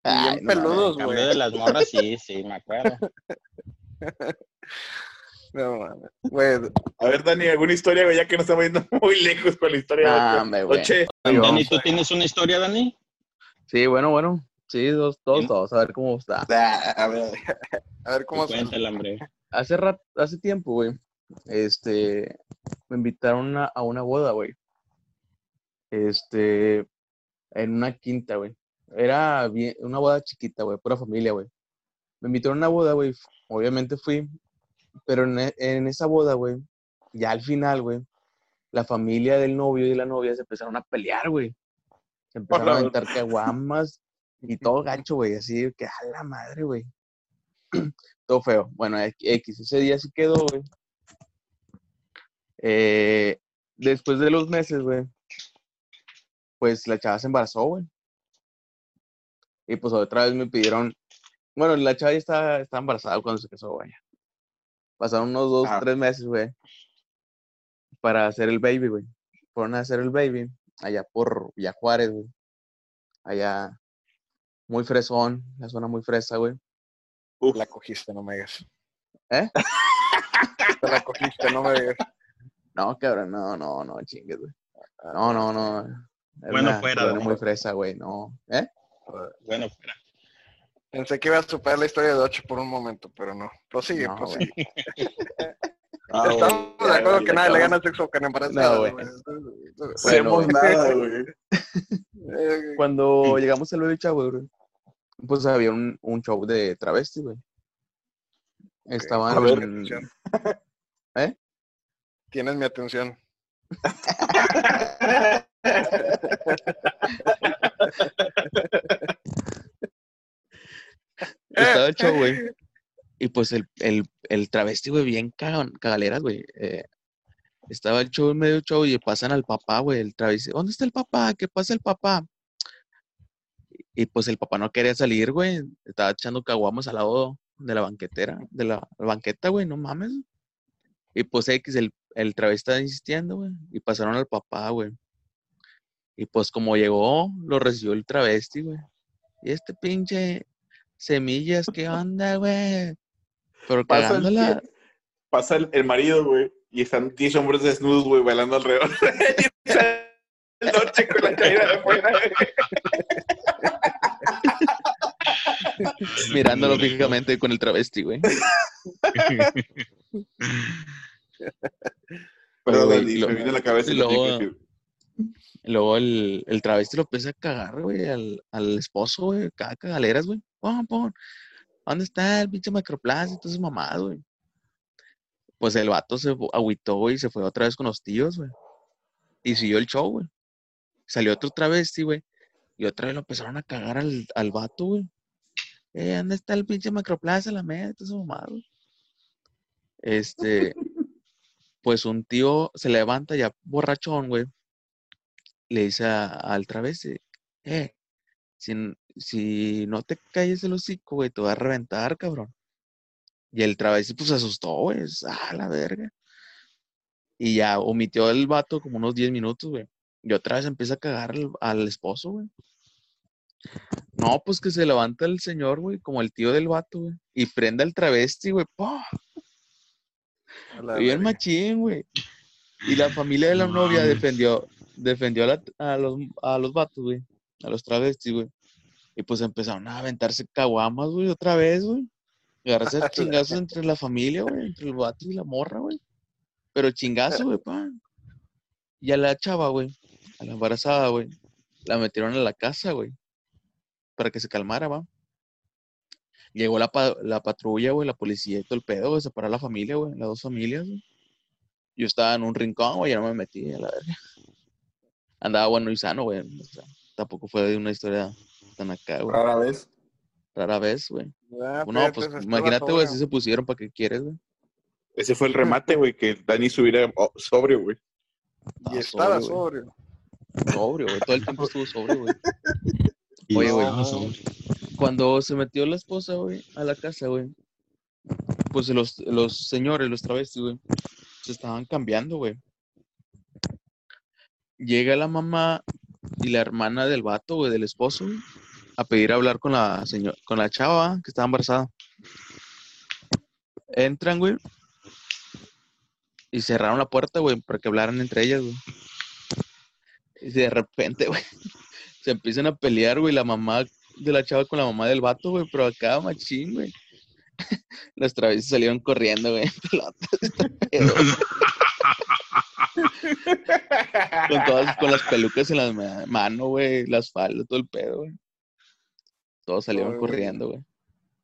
Ay, Bien no mames. peludos, güey. de las morras, sí, sí, me acuerdo. [LAUGHS] No mames. Güey, A ver, Dani, ¿alguna historia, güey? Ya que nos estamos yendo [LAUGHS] muy lejos con la historia. Güey. Noche. Yo- Dani, ¿tú tienes una historia, Dani? Sí, bueno, bueno. Sí, dos, dos, ¿Sí? dos. A ver cómo está. Ah, a ver, a ver cómo se... Cuéntala, hombre. Hace rat, hace tiempo, güey. Este, me invitaron a, a una boda, güey. Este, en una quinta, güey. Era bien, una boda chiquita, güey, pura familia, güey. Me invitaron a una boda, güey. Obviamente fui, pero en, e- en esa boda, güey, ya al final, güey, la familia del novio y de la novia se empezaron a pelear, güey. Se empezaron a la aventar caguamas y todo gacho, güey, así que a la madre, güey. [CLEARS THROAT] todo feo. Bueno, X, ese día sí quedó, güey. Eh, después de los meses, güey, pues la chava se embarazó, güey. Y pues otra vez me pidieron, bueno, la chava ya estaba, estaba embarazada cuando se casó, güey. Pasaron unos dos, Ajá. tres meses, güey, para hacer el baby, güey. Fueron a hacer el baby allá por Villa Juárez, güey. Allá, muy fresón, la zona muy fresa, güey. Uf. La cogiste, no me digas. ¿Eh? Te [LAUGHS] la cogiste, no me digas. No, cabrón, no, no, no, chingues, güey. No, no, no. Era Bueno, una fuera, ¿no? muy fresa, güey, no. ¿Eh? Bueno, fuera. Pensé que iba a superar la historia de Ocho por un momento, pero no. Prosigue, No, prosigue. [LAUGHS] Ah, Estamos de acuerdo que nadie le gana sexo embarazada, No, güey. güey. Hacemos nada, güey. Eh, Cuando llegamos al baby shower, güey, pues había un, un show de travesti, güey. Estaban. A ver. atención. [LAUGHS] ¿Eh? Tienes mi atención. [LAUGHS] Estaba el show, güey. Y pues el, el, el travesti, güey, bien cagaleras, güey. eh, estaba el show en medio show y pasan al papá, güey. El travesti, ¿dónde está el papá? ¿Qué pasa el papá? Y pues el papá no quería salir, güey. Estaba echando caguamas al lado de la banquetera, de la banqueta, güey, no mames. Y pues X, el, el travesti estaba insistiendo, güey. Y pasaron al papá, güey. Y pues como llegó, lo recibió el travesti, güey. Y este pinche semillas, ¿qué onda, güey? Pero Pasa el, cagándola. [LAUGHS] pasa el, el marido, güey, y están 10 hombres desnudos, güey, bailando alrededor. Y sale el noche con la caída de afuera, güey. mirándolo fijamente con el travesti, güey. Pero güey, Dani, lo- me viene a la cabeza. y lo luego- Y luego el, el travesti lo empieza a cagar, güey, al, al esposo, güey, cada cagaleras, güey. Pon. ¿Dónde está el pinche todas esas mamadas, güey? Pues el vato se agüitó, y se fue otra vez con los tíos, güey. Y siguió el show, güey. Salió otro travesti, güey. Y otra vez lo empezaron a cagar al, al vato, güey. Eh, ¿dónde está el pinche macroplaza, la media, esas mamadas, güey? Este, pues un tío se levanta ya borrachón, güey. Le dice a- al travesti, eh, si, n- si no te calles el hocico, güey, te voy a reventar, cabrón. Y el travesti pues se asustó, güey, es, ah, la verga. Y ya omitió el vato como unos 10 minutos, güey. Y otra vez empieza a cagar al, al esposo, güey. No, pues que se levanta el señor, güey, como el tío del vato, güey. Y prende al travesti, güey. a Bien machín, güey. Y la familia de la No novia defendió, defendió a, la- a los, a los vatos, güey. A los travestis, güey. Y pues empezaron a aventarse caguamas, güey, otra vez, güey. Agarrarse [LAUGHS] a chingazos entre la familia, güey. Entre el vato y la morra, güey. Pero chingazo, [LAUGHS] güey, pa. Y a la chava, güey. A la embarazada, güey. La metieron a la casa, güey. Para que se calmara, va. Llegó la, pa- la patrulla, güey, la policía y todo el pedo, güey. Separó a la familia, güey. Las dos familias, güey. Yo estaba en un rincón, güey, ya no me metí a la verga. Andaba bueno y sano, güey. o sea, tampoco fue de una historia tan acá, güey. Rara vez. Rara vez, güey. Ah, No, pues estaba imagínate, güey, así se pusieron para que quieres, güey. Ese fue el remate, güey, que Dani subiera oh, sobrio, güey. Y Estaba estaba sobrio, sobrio. Güey. Todo el tiempo estuvo sobrio, güey. [LAUGHS] Oye, güey. no, Cuando se metió la esposa, güey, a la casa, güey, pues los, los señores, los travestis, güey, se estaban cambiando, güey. Llega la mamá y la hermana del vato, güey, del esposo, güey, a pedir hablar con la señora, con la chava que estaba embarazada. Entran, güey, y cerraron la puerta, güey, para que hablaran entre ellas, güey. Y de repente, [LAUGHS] güey, se empiezan a pelear, güey, la mamá de la chava con la mamá del vato, güey, pero acá, machín, güey. [LAUGHS] Las travestis salieron corriendo, güey, pelotas, [LAUGHS] este con todas, con las pelucas en las ma- manos, güey, las faldas, todo el pedo, güey. Todos salieron corriendo, güey.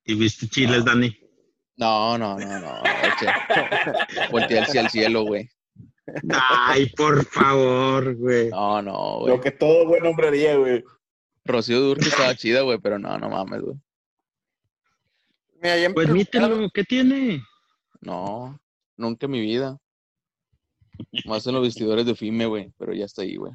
¿Y viste chiles, Dani? No, no, no, no. [LAUGHS] Volteé hacia el cielo, güey. Ay, por favor, güey. No, no, güey. Lo que todo buen hombre haría, güey. Rocío Durque estaba chida, güey, pero no, no mames, güey. Mira, ya Pues mítelo, ¿qué tiene? No, nunca en mi vida. Más en los vestidores de FIME, güey, pero ya está ahí, güey.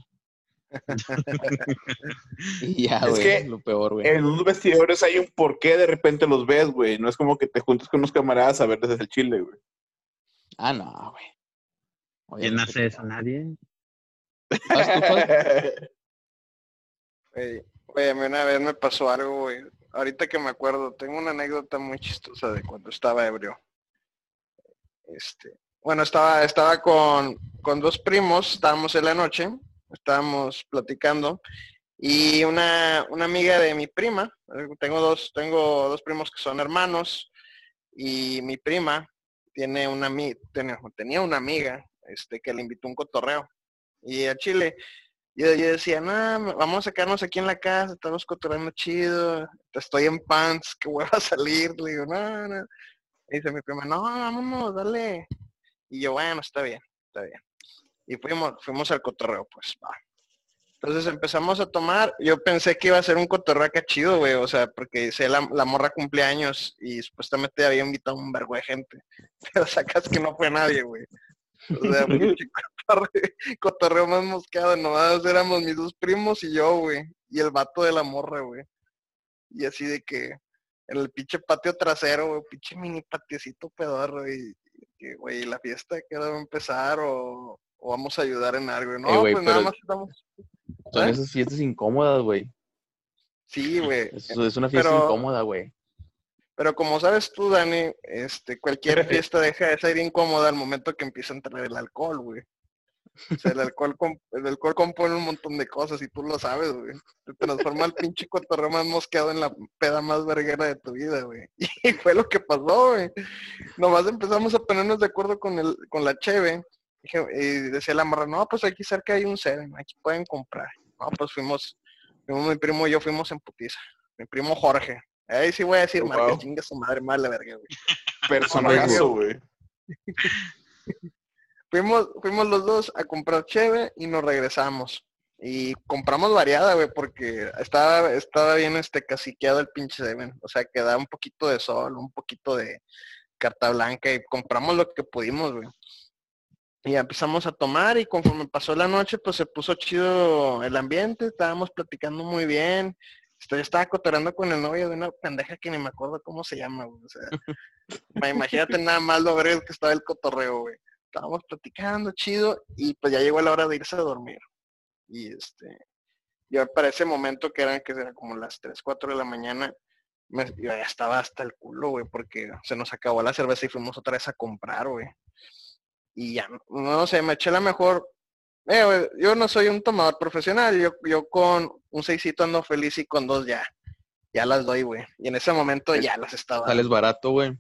[LAUGHS] y ya, Es güey, que lo peor, güey. En unos vestidores hay un por qué de repente los ves, güey. No es como que te juntes con unos camaradas a ver desde el chile, güey. Ah, no, güey. ¿Quién hace eso? no. Nadie. [LAUGHS] Güey, a mí una vez me pasó algo, güey. Ahorita que me acuerdo, tengo una anécdota muy chistosa de cuando estaba ebrio. Este, bueno, estaba, estaba con, con dos primos, estábamos en la noche, estábamos platicando, y una, una amiga de mi prima, eh, tengo dos, tengo dos primos que son hermanos, y mi prima tiene una tenía, tenía una amiga este, que le invitó un cotorreo. Y a Chile, yo, yo decía, no, vamos a quedarnos aquí en la casa, estamos cotorreando chido, estoy en pants, que voy a salir. Le digo, no, no. Dice mi prima, no, vámonos, dale. Y yo, bueno, está bien, está bien. Y fuimos, fuimos al cotorreo, pues, va. Entonces empezamos a tomar, yo pensé que iba a ser un cotorreo acá chido, güey, o sea, porque dice la, la morra cumpleaños y supuestamente había invitado un vergo de gente. [LAUGHS] Pero sacas que no fue nadie, güey. O sea, [LAUGHS] cotorreo, cotorreo más mosqueado, nomás éramos mis dos primos y yo, güey. Y el vato de la morra, güey. Y así de que en el pinche patio trasero, güey, pinche mini patiecito pedorro y que, güey, la fiesta que va a empezar o, o vamos a ayudar en algo. No, Eh, pues nada más estamos. Son ¿Eh? esas fiestas incómodas, güey. Sí, güey. Es una fiesta Pero- incómoda, güey. Pero como sabes tú, Dani, este, cualquier [LAUGHS] fiesta deja de ser incómoda al momento que empieza a entrar el alcohol, güey. O sea, el alcohol, el alcohol compone un montón de cosas y tú lo sabes, güey. Te transforma el pinche cotorreo más mosqueado en la peda más verguera de tu vida, güey. [LAUGHS] Y fue lo que pasó, güey. Nomás empezamos a ponernos de acuerdo con el, con la cheve. Y decía la morra, no, pues aquí cerca hay un Seven, aquí pueden comprar. No, pues fuimos, fuimos mi primo y yo fuimos en putiza. Mi primo Jorge. Ahí sí voy a decir, Oh, marca, wow. chinga su madre, madre verga, güey. [LAUGHS] Personajazo, güey. [LAUGHS] Fuimos, fuimos los dos a comprar cheve y nos regresamos. Y compramos variada, güey, porque estaba, estaba bien este caciqueado el pinche Seven. O sea, que da un poquito de sol, un poquito de carta blanca y compramos lo que pudimos, güey. Y empezamos a tomar y conforme pasó la noche, pues se puso chido el ambiente, estábamos platicando muy bien. Yo estaba cotorreando con el novio de una pendeja que ni me acuerdo cómo se llama, güey. O sea, [LAUGHS] ma- imagínate nada más lo verga que estaba el cotorreo, güey. Estábamos platicando chido y pues ya llegó la hora de irse a dormir. Y este, yo para ese momento que eran que eran como las 3, 4 de la mañana, me- yo ya estaba hasta el culo, güey, porque se nos acabó la cerveza y fuimos otra vez a comprar, güey. Y ya, no, sé, me eché la mejor Eh, güey, yo no soy un tomador profesional, yo, yo con un seisito ando feliz y con dos ya. Ya las doy, güey. Y en ese momento ya las estaba. Sales barato, güey.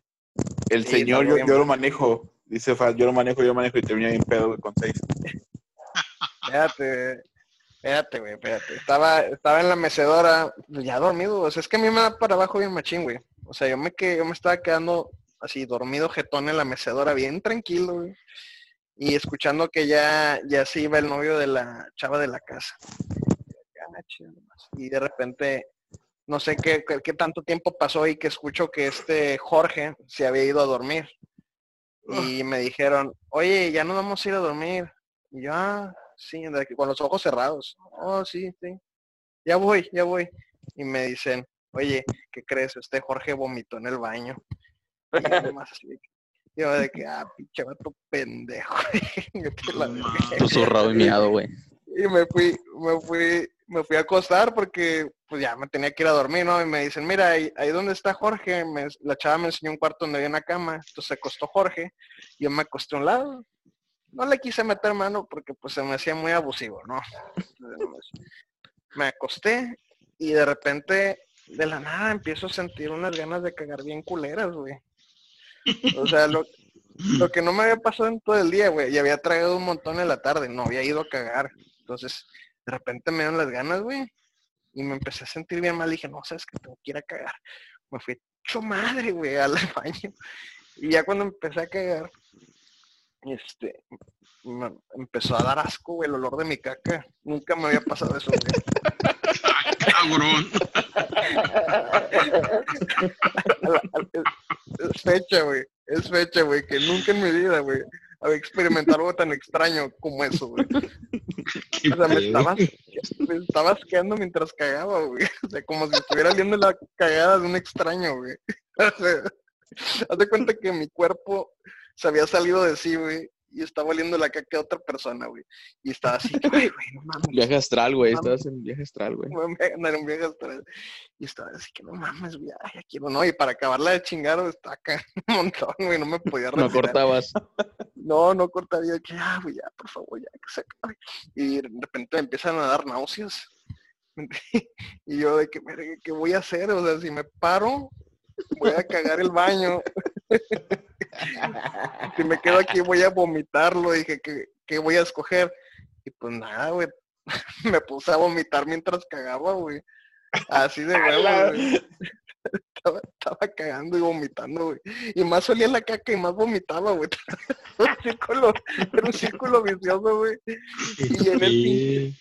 El Sí, señor, yo, yo lo manejo. Dice Faz, yo lo manejo, yo lo manejo y termina bien pedo güey, con seis. Espérate, espérate, güey, espérate. Estaba, estaba en la mecedora, ya dormido. O sea, es que a mí me da para abajo bien machín, güey. O sea, yo me, que, yo me estaba quedando así dormido jetón en la mecedora, bien tranquilo, güey. Y escuchando que ya, ya se iba el novio de la chava de la casa. Ah. Y de repente, no sé qué, qué, qué tanto tiempo pasó y que escucho que este Jorge se había ido a dormir. Y me dijeron, oye, ya nos vamos a ir a dormir. Y yo, ah, sí, con los ojos cerrados. Oh, sí, sí. Ya voy, ya voy. Y me dicen, oye, ¿qué crees? Este Jorge vomitó en el baño. Y yo nomás así de que- yo de que, ah, pinche vato pendejo. [LAUGHS] La y miado, güey. Y me fui, me fui, me fui a acostar porque pues ya me tenía que ir a dormir, ¿no? Y me dicen, mira, ahí, ahí donde está Jorge, me- la chava me enseñó un cuarto donde había una cama, entonces se acostó Jorge, yo me acosté a un lado. No le quise meter mano porque pues se me hacía muy abusivo, ¿no? Me acosté y de repente, de la nada, empiezo a sentir unas ganas de cagar bien culeras, güey. O sea, lo, lo que no me había pasado en todo el día, güey, y había traído un montón en la tarde, no había ido a cagar. Entonces, de repente me dieron las ganas, güey, y me empecé a sentir bien mal. Dije, no, sabes que tengo que ir a cagar. Me fui hecho madre, güey, al [LAUGHS] baño. Y ya cuando empecé a cagar, este, empezó a dar asco, güey, el olor de mi caca. Nunca me había pasado eso, güey. [LAUGHS] Cabrón. Es fecha, güey. Es fecha, güey, que nunca en mi vida, güey, había experimentado algo tan extraño como eso, güey. O sea, me estaba, me estaba asqueando mientras cagaba, güey. O sea, como si estuviera oliendo la cagada de un extraño, güey. [LAUGHS] O sea, haz de cuenta que mi cuerpo se había salido de sí, güey, y estaba oliendo la caca de otra persona, güey. Y estaba así, güey, [LAUGHS] güey, no mames. Viaje astral, güey. Estabas en viaje astral, güey. me voy a ganar un viaje astral. Y estaba así que no mames, güey, ay, ya quiero, no, y para acabarla de chingar, estaba acá [LAUGHS] un montón, güey, no me podía No retirar. cortabas. [LAUGHS] No, no cortaría que, ah, güey, ya, por favor, ya, que se acabe. Y de repente me empiezan a dar náuseas. Y yo de que, ¿qué voy a hacer? O sea, si me paro, voy a cagar el baño. Si me quedo aquí, voy a vomitarlo. Dije, ¿qué, qué voy a escoger? Y pues nada, güey. [LAUGHS] me puse a vomitar mientras cagaba, güey. Así de [LAUGHS] huevo, güey. Estaba, estaba cagando y vomitando, güey. Y más olía la caca y más vomitaba, güey. [LAUGHS] un círculo, era un círculo vicioso, güey. Y en el.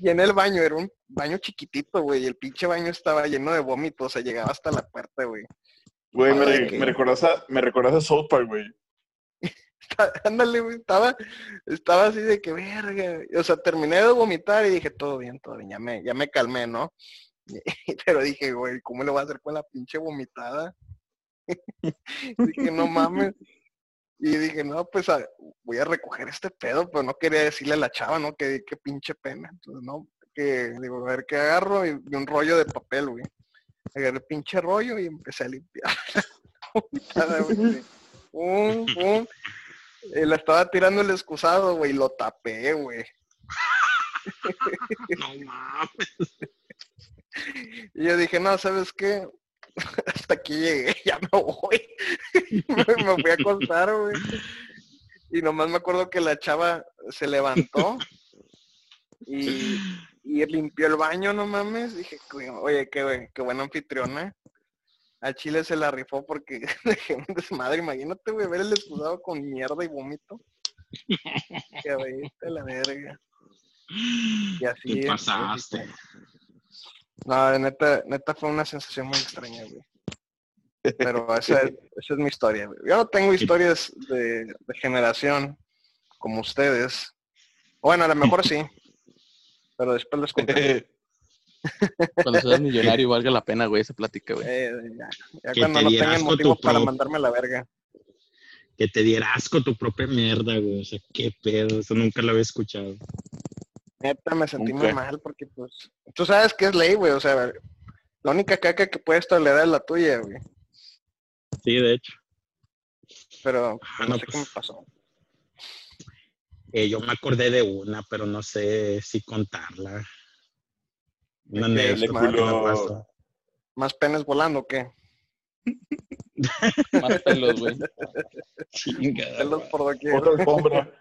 Y en el baño, era un baño chiquitito, güey. Y el pinche baño estaba lleno de vómito, o sea, llegaba hasta la puerta, güey. Güey, me, re- qué- me recordas a, me recordas a South Park, güey. [LAUGHS] Ándale, güey, estaba, estaba así de que verga. O sea, terminé de vomitar y dije, todo bien, todo bien, ya me, ya me calmé, ¿no? [LAUGHS] Pero dije, güey, ¿cómo le voy a hacer con la pinche vomitada? [LAUGHS] dije, no mames. Y dije, no, pues a- voy a recoger este pedo, pero no quería decirle a la chava, ¿no? Que qué pinche pena. Entonces, no, que digo, a ver qué agarro y, y un rollo de papel, güey. Agarré el pinche rollo y empecé a limpiar. [LAUGHS] Pum, pum. Eh, la estaba tirando el excusado, güey, y lo tapé, güey. [LAUGHS] No mames. Y yo dije, no, ¿sabes qué? [LAUGHS] Hasta aquí llegué, ya me voy. me, me fui a acostar, güey. Y nomás me acuerdo que la chava se levantó y, y limpió el baño, no mames. Dije, "Güey, oye, qué, qué buena anfitriona. A Chile se la rifó porque [LAUGHS] dejé un desmadre. Imagínate, güey, ver el excusado con mierda y vómito. Que vete la verga. Y así. Te pasaste. No, neta, neta fue una sensación muy extraña, güey. Pero esa, es- esa es mi historia, güey. Yo no tengo historias de, de generación como ustedes. Bueno, a lo mejor sí. Pero después les conté. [LAUGHS] Cuando seas millonario valga la pena, güey, esa plática, güey. Eh, ya ya Que cuando te no tengan motivos para pro- mandarme a la verga. Que te diera asco tu propia mierda, güey. O sea, qué pedo. Eso nunca lo había escuchado. Neta, me sentí muy mal porque, pues, tú sabes que es ley, güey. O sea, la única caca que puedes tolerar es la tuya, güey. Sí, de hecho. Pero pues, Ah, no no, sé pues. qué me pasó. Eh, yo me acordé de una, pero no sé si contarla. Una anécdota. ¿Más penes volando o qué? [LAUGHS] Más pelos, güey. Chingada, Pelos por doquier. Otra alfombra.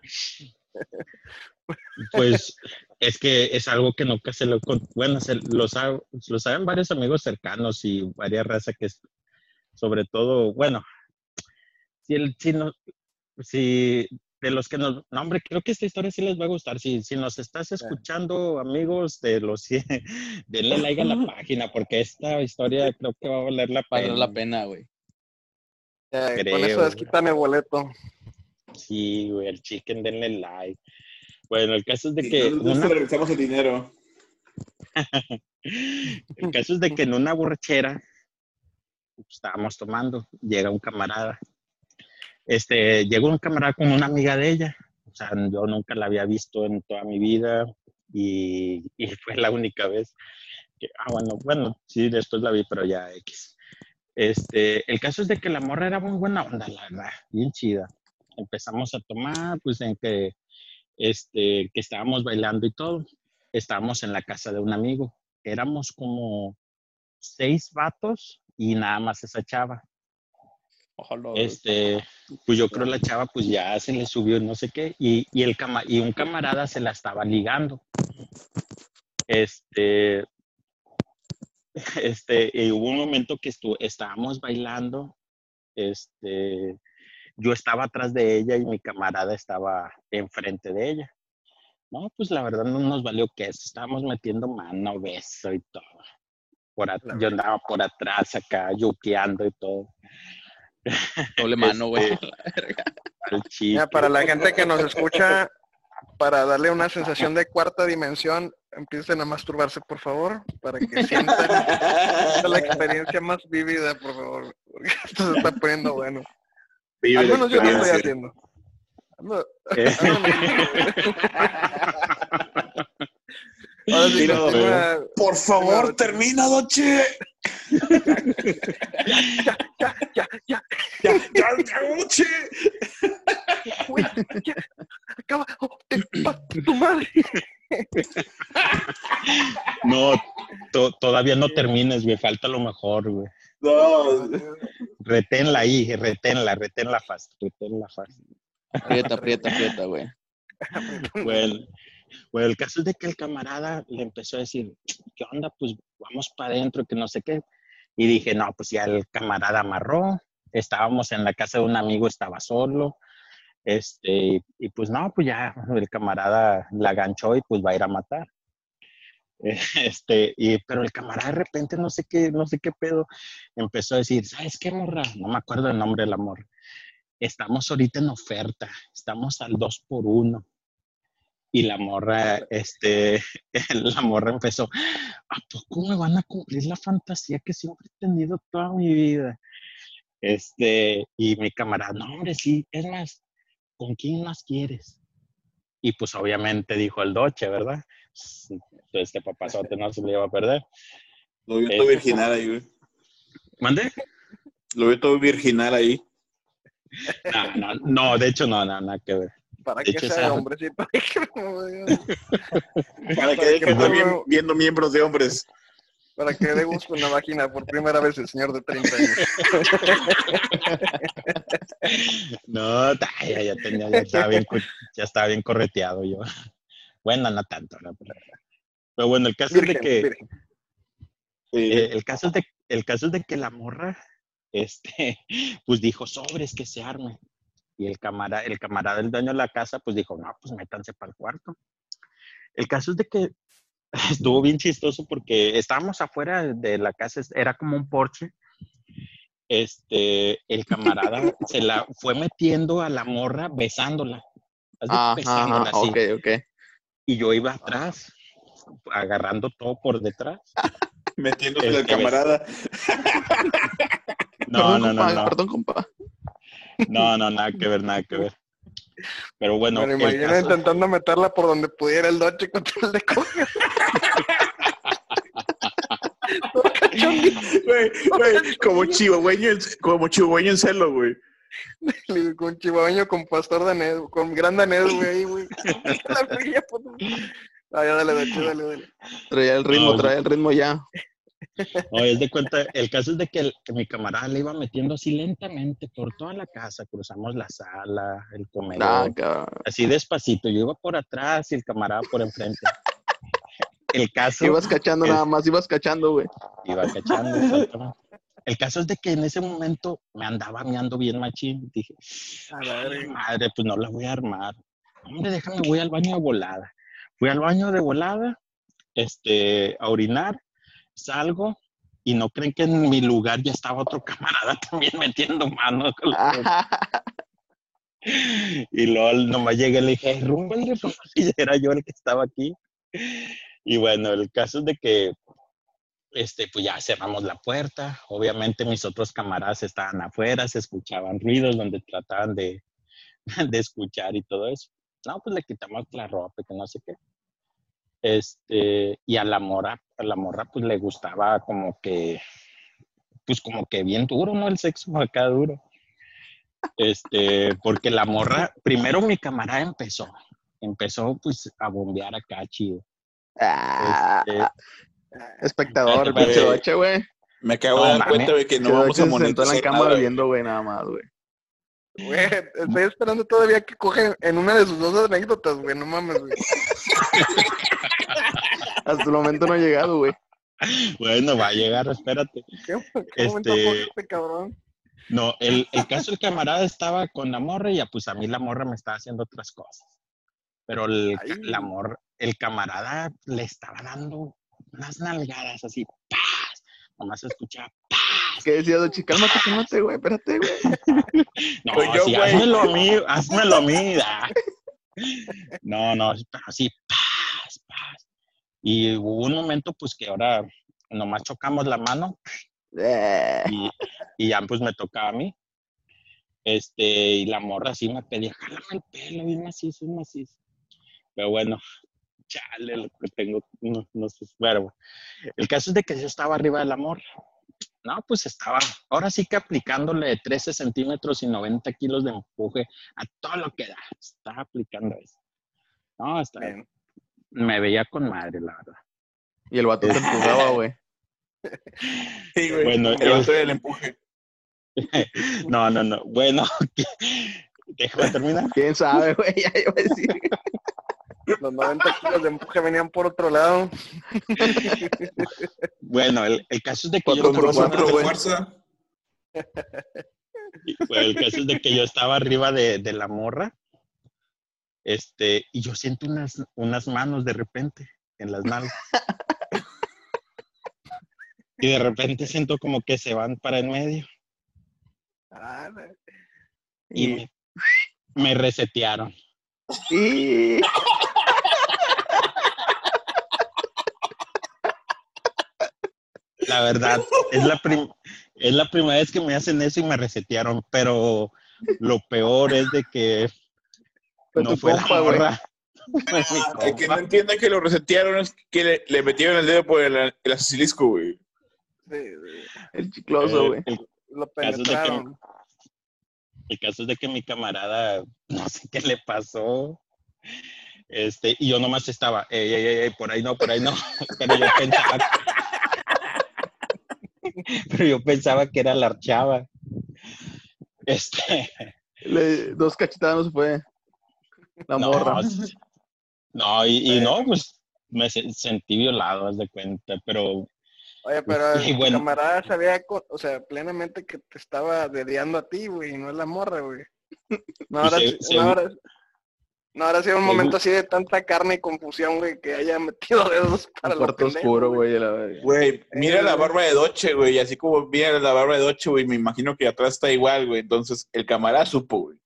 Pues es que es algo que nunca se lo bueno, se lo, sab- lo saben varios amigos cercanos y varias razas que es- sobre todo, bueno, si el si no, si de los que nos, no hombre, creo que esta historia sí les va a gustar. Si, si nos estás escuchando, amigos de los 100, [LAUGHS] denle like a la [LAUGHS] página porque esta historia creo que va a valer la Vale pena. la pena, güey. Con Creo, eso güey. desquitan el boleto. Sí, güey, el chicken, denle like. Bueno, el caso es de que nosotros una- regresamos el dinero. [LAUGHS] El caso es de que en una borrachera pues, estábamos tomando, llega un camarada. Este, llegó un camarada con una amiga de ella. O sea, yo nunca la había visto en toda mi vida y, fue la única vez que, ah, bueno, bueno, sí, después la vi, pero ya X. Este, el caso es de que la morra era muy buena onda, la verdad, bien chida. Empezamos a tomar, pues en que, este, que estábamos bailando y todo. Estábamos en la casa de un amigo éramos como seis vatos y nada más esa chava. Ojalá. Este, pues yo creo la chava pues ya se le subió no sé qué y, y el cama- y un camarada se la estaba ligando. Este, [LAUGHS] este, y hubo un momento que estu- estábamos bailando, este, yo estaba atrás de ella y mi camarada estaba enfrente de ella. No, pues la verdad no nos valió que eso. Estábamos metiendo mano, beso y todo. Por at- yo andaba por atrás acá, yuqueando y todo. Doble [LAUGHS] mano, güey. Este, [LAUGHS] para la gente que nos escucha, para darle una sensación de cuarta dimensión, empiecen a masturbarse, por favor, para que sientan [LAUGHS] la experiencia más vívida, por favor. Porque esto se está poniendo bueno. Vive Al la menos yo lo estoy experiencia. haciendo. No, Eh, Ahora sí, Tiro, continúa. Por favor, termina, Doche. Ya, ya, ya, ya, Ya, ya, ya, Doche. güey, ya. Acaba. Oh, tu madre. no, to- todavía no termines, me falta lo mejor, güey. No, Reténla ahí, reténla, reténla fast, reténla fast. Aprieta, aprieta, aprieta, güey. Bueno, bueno, el caso es de que el camarada le empezó a decir, ¿qué onda? Pues vamos para adentro, que no sé qué. Y dije, no, pues ya el camarada amarró, estábamos en la casa de un amigo, estaba solo. Este, y pues no, pues ya el camarada la ganchó y pues va a ir a matar. [LAUGHS] Este, y, pero el camarada de repente, no sé qué, no sé qué pedo, empezó a decir, ¿sabes qué, morra? No me acuerdo el nombre del amor. Estamos ahorita en oferta, estamos al 2 por 1 y la morra, este, [LAUGHS] la morra empezó, ¿a poco me van a cumplir la fantasía que siempre he tenido toda mi vida? Este, y mi camarada, no, hombre, sí, es más, ¿con quién más quieres? Y pues obviamente dijo el Doche, ¿verdad? Entonces este papazote no se le iba a perder. Lo vio todo virginal ahí, güey. ¿Mande? Lo vio todo virginal ahí. No, no, no, de hecho no, no, nada que ver. Para que sea esa- hombre, sí, para que no- Para que deje estar no- viendo miembros de hombres. Para que dé gusto en la vagina por primera vez el señor de 30 años. [LAUGHS] No, ta- ya, ya tenía, ya estaba bien, ya estaba bien correteado yo. Bueno, no tanto, ¿no? pero, pero bueno, el caso es de que virgen. eh, el caso es de el caso es de que la morra, este, [LAUGHS] pues dijo sobres que se arme. Y el camarada, el camarada del dueño de la casa, pues dijo, no, pues métanse para el cuarto. El caso es de que [LAUGHS] estuvo bien chistoso porque estábamos afuera de la casa, era como un porche. Este, el camarada [LAUGHS] se la fue metiendo a la morra besándola. Ajá, besándola ajá, así. ok, ok. Y yo iba atrás, agarrando todo por detrás. [LAUGHS] Metiéndose al camarada. No, perdón, no, no, compa, no. Perdón, compa. No, no, nada que ver, nada que ver. Pero bueno, Me imagino caso- intentando meterla por donde pudiera el Doche con el de cachondito. Güey, güey, como chihuahueño, en- como chihuahueño en celo, güey. Con chihuahueño, con pastor danés, con gran danés, güey, ahí, güey. Puta. Ah, ya dale, dale, dale, dale. Traía el ritmo, No, traía el ritmo ya. No, es de cuenta, el caso es de que, el- que mi camarada le iba metiendo así lentamente por toda la casa, cruzamos la sala, el comedor, Ah, así despacito. Yo iba por atrás y el camarada por enfrente. El caso Ibas cachando el- nada más, ibas cachando, güey. iba cachando. exactamente. El caso es de que en ese momento me andaba meando bien machín. Dije, A la "Ay, verga. madre, pues no la voy a armar. Hombre, déjame, voy al baño de volada. Fui al baño de volada, este, a orinar, salgo y no creen que en mi lugar ya estaba otro [LAUGHS] camarada también metiendo mano. con [LAUGHS] Y luego nomás llegué y le dije, rumbo el y era yo el que estaba aquí. Y bueno, el caso es de que, este, pues ya cerramos la puerta. Obviamente mis otros camaradas estaban afuera, se escuchaban ruidos donde trataban de, [LAUGHS] de escuchar y todo eso. No, pues le quitamos la ropa que no sé qué. Este, y a la morra, a la morra pues le gustaba como que, pues como que bien duro, ¿no? El sexo acá duro. Este, porque la morra, primero mi camarada empezó, empezó pues a bombear acá chido. Ah, Este, espectador, pinche güey. Me acabo No, de dar cuenta, güey, que no vamos a se en la monetizar cama nada, viendo, güey, nada más, güey. Güey, estoy esperando todavía que coge en una de sus dos anécdotas, güey, no mames, güey. [LAUGHS] Hasta el momento no ha llegado, güey. bueno, va a llegar, espérate. ¿Qué, [LAUGHS] qué momento Este- este cabrón? No, el, el caso el camarada estaba con la morra y ya pues a mí la morra me estaba haciendo otras cosas. Pero el, Ay. la morra, el camarada le estaba dando unas nalgadas así, ¡paz! Nomás se escuchaba, ¿Qué decía, doche? Cálmate, cálmate, güey, espérate, güey. [LAUGHS] no, Pues yo, sí, güey. házmelo a mí, házmelo a mí. da. [LAUGHS] No, no, pero así, paz, paz. Y hubo un momento pues que ahora nomás chocamos la mano Eh, y, y ya pues me tocaba a mí. Este, y la morra así me pedía, jálame el pelo, bien macizo, bien macizo. Pero bueno, chale, lo que tengo, no, no sé, bueno, el caso es de que yo estaba arriba de la morra. No, pues estaba, ahora sí que aplicándole 13 centímetros y 90 kilos de empuje a todo lo que da. Estaba aplicando eso. No, está, Bien. Me veía con madre, la verdad. y el vato te empujaba, [LAUGHS] güey. Sí, güey. Bueno, el vato del empuje. [LAUGHS] No, no, no. Bueno, [LAUGHS] déjame terminar. ¿Quién sabe, güey? Ya iba a decir. Los 90 kilos de empuje venían por otro lado. Bueno, el, el caso es de que yo Cuatro de fuerza. bueno, el caso es de que yo estaba arriba de, de la morra, este, y yo siento unas, unas manos de repente en las nalgas. [LAUGHS] Y de repente siento como que se van para en medio Ah, y me, me resetearon. Y... La verdad, es la, prim- es la primera vez que me hacen eso y me resetearon, pero lo peor es de que no tu fue compa, güey. [LAUGHS] Fue mi El que no compa. entienda que lo resetearon es que le, le metieron el dedo por el, el asilisco, güey. sí, sí, El chicloso, Eh, güey. Lo penetraron. el caso es de que mi camarada, [LAUGHS] no sé qué le pasó. Este, y yo nomás estaba, ey, ey, ey, ey, por ahí no, por ahí no. [LAUGHS] Pero yo pensaba, pero yo pensaba que era la chava. Este, Le- dos cachetadas fue. La no, morra. no, y, y no, pues me se- sentí violado, haz de cuenta, pero Oye, pero [LAUGHS] bueno. camarada sabía, o sea, plenamente que te estaba dediando a ti, güey, no es la morra, güey. [LAUGHS] No habrá, se- se- no habrá, no habrá sido un se- momento así de tanta carne y confusión, güey, que haya metido [LAUGHS] dedos para lo cuarto oscuro, güey. mira Eh, la güey. barba de Doche, güey. y Así como mira la barba de Doche, güey. Me imagino que atrás está igual, güey. Entonces, el camarada supo, güey.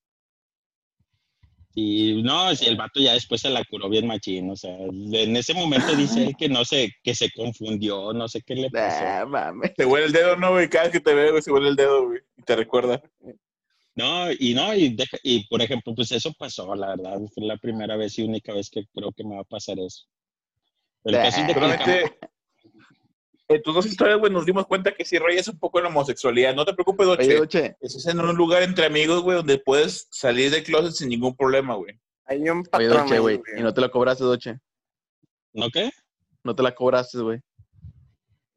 Y no, si el vato ya después se la curó bien machín, o sea, en ese momento dice él que no sé, que se confundió, no sé qué le pasó. Nah, mames. Te huele el dedo, ¿no, güey? Cada vez que te veo, güey, se huele el dedo, güey. Y te recuerda. No, y no, y, deja- y por ejemplo, pues eso pasó, la verdad, fue la primera vez y única vez que creo que me va a pasar eso. El Nah. caso es de que Solamente en tus dos historias, güey, nos dimos cuenta que sí rayas un poco en la homosexualidad. No te preocupes, Oye, Doche. Doche, Estás en un lugar entre amigos, güey, donde puedes salir del closet sin ningún problema, güey. Hay un oye, patrón Doche, ahí, güey. Y no te la cobraste, Doche. ¿No qué? No te la cobraste, güey.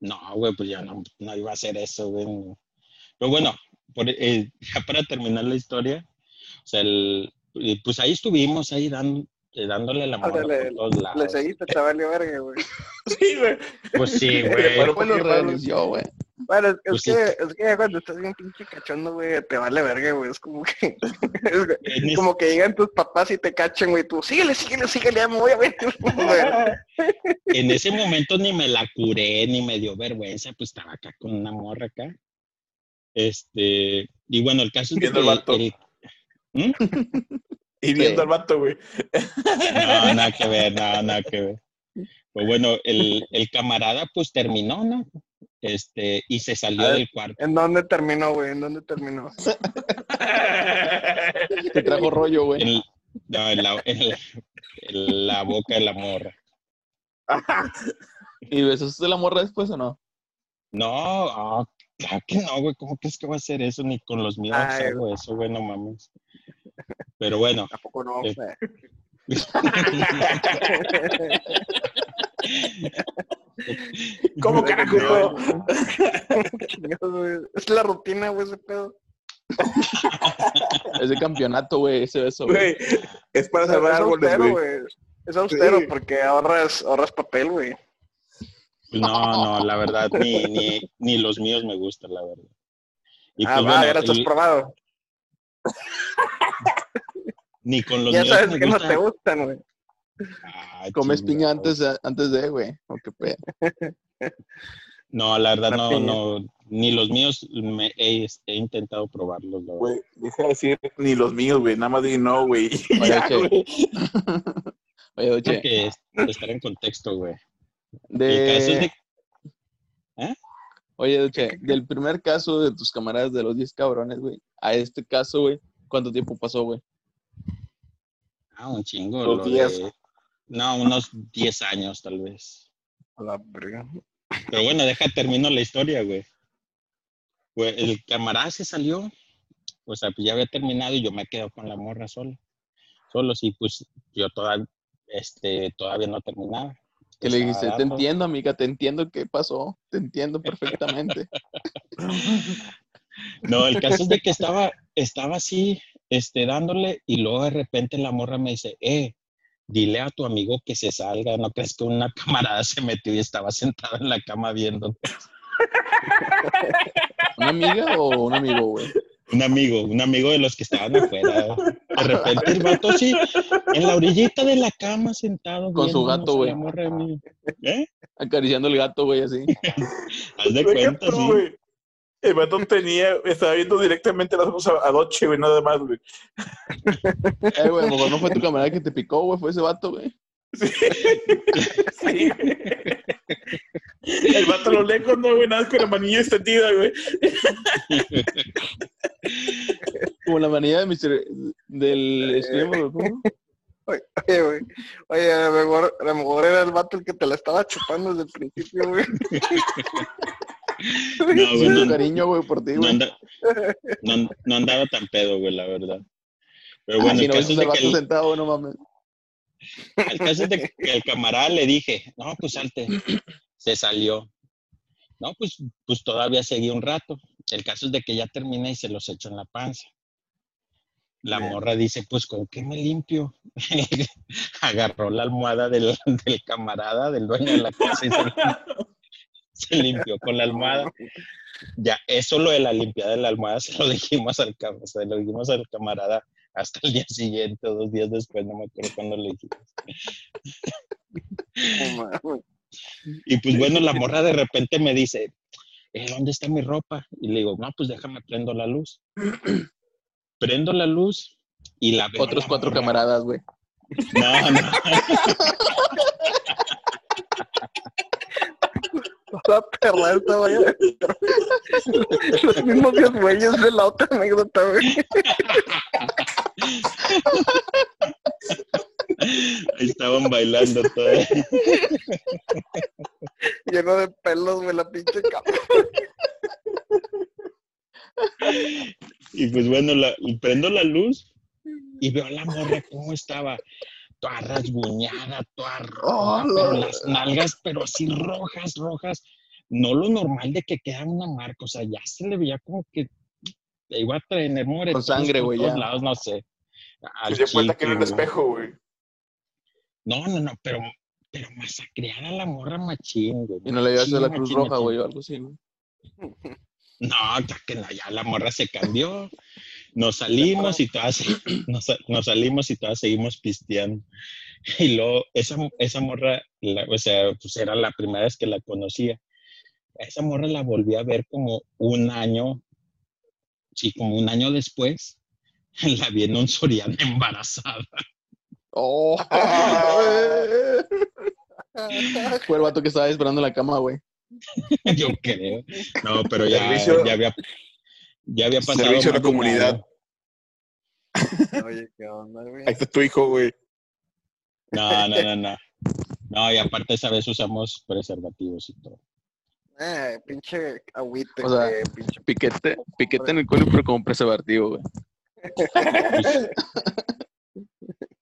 No, güey, pues ya no, no iba a hacer eso, güey. Pero bueno, por- eh, ya para terminar la historia, o sea, el- pues ahí estuvimos, ahí dando, dándole la mano Ándale, por todos Le lados. seguiste, te valió verga, güey. [LAUGHS] Sí, güey. Pues sí, [LAUGHS] güey. Bueno, Pues lo porque- reanunció, güey. Bueno, es, Pues que, es que ya cuando estás bien pinche cachondo, güey, te vale verga, güey. Es como que, [LAUGHS] es En es- como que llegan tus papás y te cachan, güey. Tú, síguele, síguele, síguele, ya me voy a ver. Güey. en ese momento ni me la curé, ni me dio vergüenza, pues estaba acá con una morra acá. Este, y bueno, el caso es que el el- ¿Mm? Y viendo Sí. al vato, güey. No, nada [LAUGHS] que ver, nada, nada que ver. Pues bueno, el, el camarada pues terminó, ¿no? Este, y se salió ver. del cuarto. ¿En dónde terminó, güey? ¿En dónde terminó? [LAUGHS] Te trajo rollo, güey. En, no, en la, en la- en la boca de la morra. [LAUGHS] ¿Y besaste la morra después o no? No, ah, claro que no, güey. ¿Cómo crees que va a hacer eso? Ni con los míos Ay, hago eso, güey, no mames. Pero bueno, ¿A poco no? Eh. [LAUGHS] ¿Cómo carajo? [LAUGHS] Es la rutina, güey, ese pedo. Es de campeonato, güey, ese beso, güey. Güey, es para Es cerrar árboles, austero, güey. güey. Es austero Sí. porque ahorras, ahorras papel, güey. no, no, la verdad, ni, ni, ni los míos me gustan, la verdad. Y ah, pues va, bueno, ya lo estás el- probado. Ni con los Ya sabes me que no gusta. te gustan, güey. Ah, Comes chingado. piña antes de, antes de, güey. O qué pedo. [LAUGHS] No, la verdad La no, piña. no, ni los míos me he, he intentado probarlos, la. Güey, deja de decir ni los míos, güey. Nada más di no, güey. [LAUGHS] Oye, Ya. Oye, Tengo [LAUGHS] Doche, que es- estar en contexto, güey. El caso es de... de- Oye, del primer caso de tus camaradas de los 10 cabrones, güey, a este caso, güey, ¿cuánto tiempo pasó, güey? Ah, un chingo. Los lo 10. de- No, unos 10 años tal vez. A la verga. Pero bueno, deja, termino la historia, güey. Güey, el camarada se salió, o sea, pues ya había terminado y yo me quedo con la morra sola. Solo sí, pues yo toda, este, todavía no terminaba. Que le dijiste, te entiendo, amiga, te entiendo qué pasó, te entiendo perfectamente. [LAUGHS] No, el caso es de que estaba, estaba así, este, dándole, y luego de repente la morra me dice, eh, dile a tu amigo que se salga, no crees que una [LAUGHS] camarada se metió y estaba sentada en la cama viendo. [LAUGHS] ¿Una amiga o un amigo, güey? Un amigo, un amigo de los que estaban afuera. De repente el vato así, en la orillita de la cama sentado. Con su gato, a güey. ¿Eh? Acariciando el gato, güey, así. [LAUGHS] Haz de Güey, ¿qué cuenta, sí. güey? El vato tenía, estaba viendo directamente las ojos a, a Doche, güey, nada más, güey. Eh, güey, a lo mejor no fue tu camarada que te picó, güey, fue ese vato, güey. Sí. Sí. El vato a lo lejos, no, güey, nada más con la manilla extendida, güey. Como la manilla de Mr. del Screamer, ¿cómo? Oye, güey. Oye, a lo, mejor, a lo mejor era el vato el que te la estaba chupando desde el principio, güey. [LAUGHS] No, güey, no, cariño, güey, por ti, no güey. anda- no- no andaba tan pedo, güey, la verdad. Pero Ah, bueno, si el no ves caso es de que vato el- sentado, güey, no mames. El caso es de que el camarada le dije, no, pues salte. Se salió. No, pues, pues todavía seguí un rato. El caso es de que ya terminé y se los echo en la panza. La morra dice, pues, ¿con qué me limpio? [LAUGHS] Agarró la almohada del, del camarada, del dueño de la casa y se, se limpió con la almohada. Ya, eso lo de la limpiada de la almohada se lo dijimos al, se lo dijimos al camarada hasta el día siguiente o dos días después, no me acuerdo cuándo le dijimos. Mames. Y pues bueno, la [LAUGHS] morra de repente me dice, "Eh, ¿dónde está mi ropa? Y le digo, no, pues déjame prendo la luz. [CLEARS THROAT] Prendo la luz y la veo Otros la cuatro morra. camaradas, güey. No, no. [LAUGHS] Toda perra esta, güey. Los mismos diez güeyes de la otra anécdota, güey. Ahí estaban bailando todo. lleno de pelos, güey, la pinche cama. Y pues bueno, la, prendo la luz y veo a la morra cómo estaba. Toda rasguñada, toda roja, pero las nalgas, pero así rojas, rojas. No lo normal de que queda una marca, o sea, ya se le veía como que iba a tener moretones sangre, por güey, lados, no sé. Al Se dio cuenta que era un espejo, güey. No, no, no, pero, pero masacrear a la morra machín, güey. Y no le llevaste a la Machín, Cruz machín, Roja, machín. güey, o algo así, güey. No, ya que no, ya la morra se cambió. Nos salimos y todas, nos, nos salimos y todas seguimos pisteando. Y luego, esa, esa morra, la- o sea, pues era la primera vez que la conocía. A Esa morra la volví a ver como un año, sí, como un año después. La vi en un Soriana embarazada. Oh, [LAUGHS] Fue el vato que estaba esperando en la cama, güey. [LAUGHS] Yo creo. No, pero ya, Servicio- ya había, ya había pasado. Servicio a la comunidad. [LAUGHS] Oye, ¿qué onda, güey? Ahí está tu hijo, güey. No, no, no, no. No, y aparte esa vez usamos preservativos y todo. Eh, pinche agüite, O sea, güey, pinche Piquete, piquete en el culo, pero como preservativo, güey.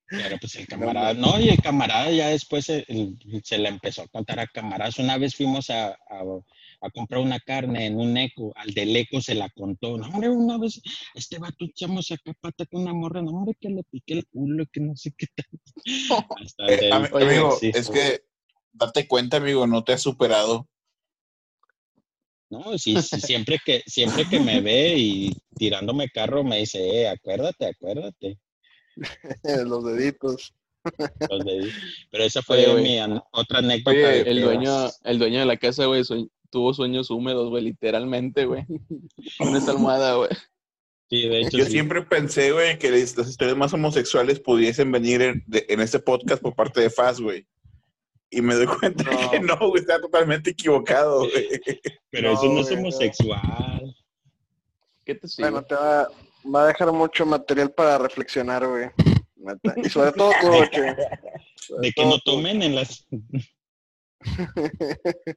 Pero pues el camarada, no, y el camarada ya después se, el- se le empezó a contar a camaradas. Una vez fuimos a, a- a comprar una carne en un eco, al del eco se la contó. No, hombre, una vez este vato echamos acá pata con una morra, no, hombre, que le piqué el culo, que no sé qué tal. [LAUGHS] Hasta Eh, amigo, sí. es que date cuenta, amigo, no te has superado. No, sí, sí, siempre que, siempre que me ve y tirándome carro me dice, eh, acuérdate, acuérdate. [LAUGHS] los deditos. los de- Pero esa fue Oye, mi an- otra anécdota. Oye, el dueño, el dueño de la casa, güey, sue- tuvo sueños húmedos, güey, literalmente, güey. [LAUGHS] Con esa almohada, güey. Sí, de hecho, Yo sí. siempre pensé, güey, que las las historias más homosexuales pudiesen venir en, de- en este podcast por parte de Faz, güey. Y me doy cuenta No. que no, güey, está totalmente equivocado, güey. Pero No, eso no es güey, homosexual. ¿Qué te sigo? Bueno, te va, va a dejar mucho material para reflexionar, güey. Y sobre todo tú. [LAUGHS] Sobre De que no tú. tomen en las... [LAUGHS]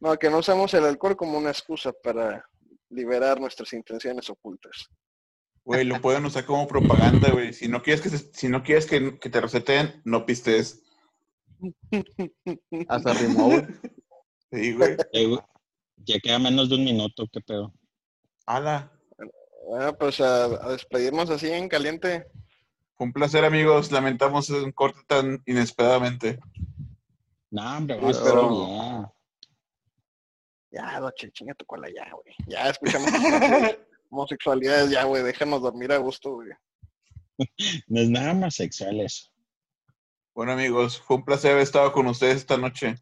No, que no usemos el alcohol como una excusa para liberar nuestras intenciones ocultas. Güey, lo pueden usar como propaganda, güey. Si no quieres que, se- si no quieres que, que te receten, no pistes. Hasta rimó, güey. [LAUGHS] Sí, güey. Eh, güey, ya queda menos de un minuto, qué pedo. Ala. Bueno, pues a, a despedirnos así en caliente. Fue un placer, amigos. Lamentamos un corte tan inesperadamente. No, hombre, pero-. Ya, doche, chinga tu cola ya, güey. Ya escuchamos [LAUGHS] homosexualidades, ya, güey. Déjanos dormir a gusto, güey. No es nada más sexual eso. Bueno, amigos, fue un placer haber estado con ustedes esta noche.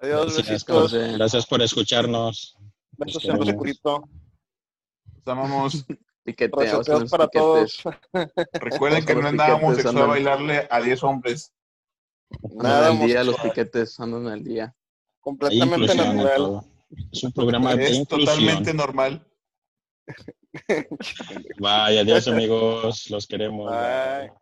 Adiós, Gracias por, besitos. gracias por escucharnos. Besos en. Los amamos. [LAUGHS] Los para piquetes. todos. [LAUGHS] Recuerden [LAUGHS] que no es nada piquetes homosexual andan- bailarle a 10 hombres. Nada Andan al día, los piquetes andan al día. Completamente natural. Es un programa de Es totalmente normal. Vaya, adiós amigos, los queremos. Bye.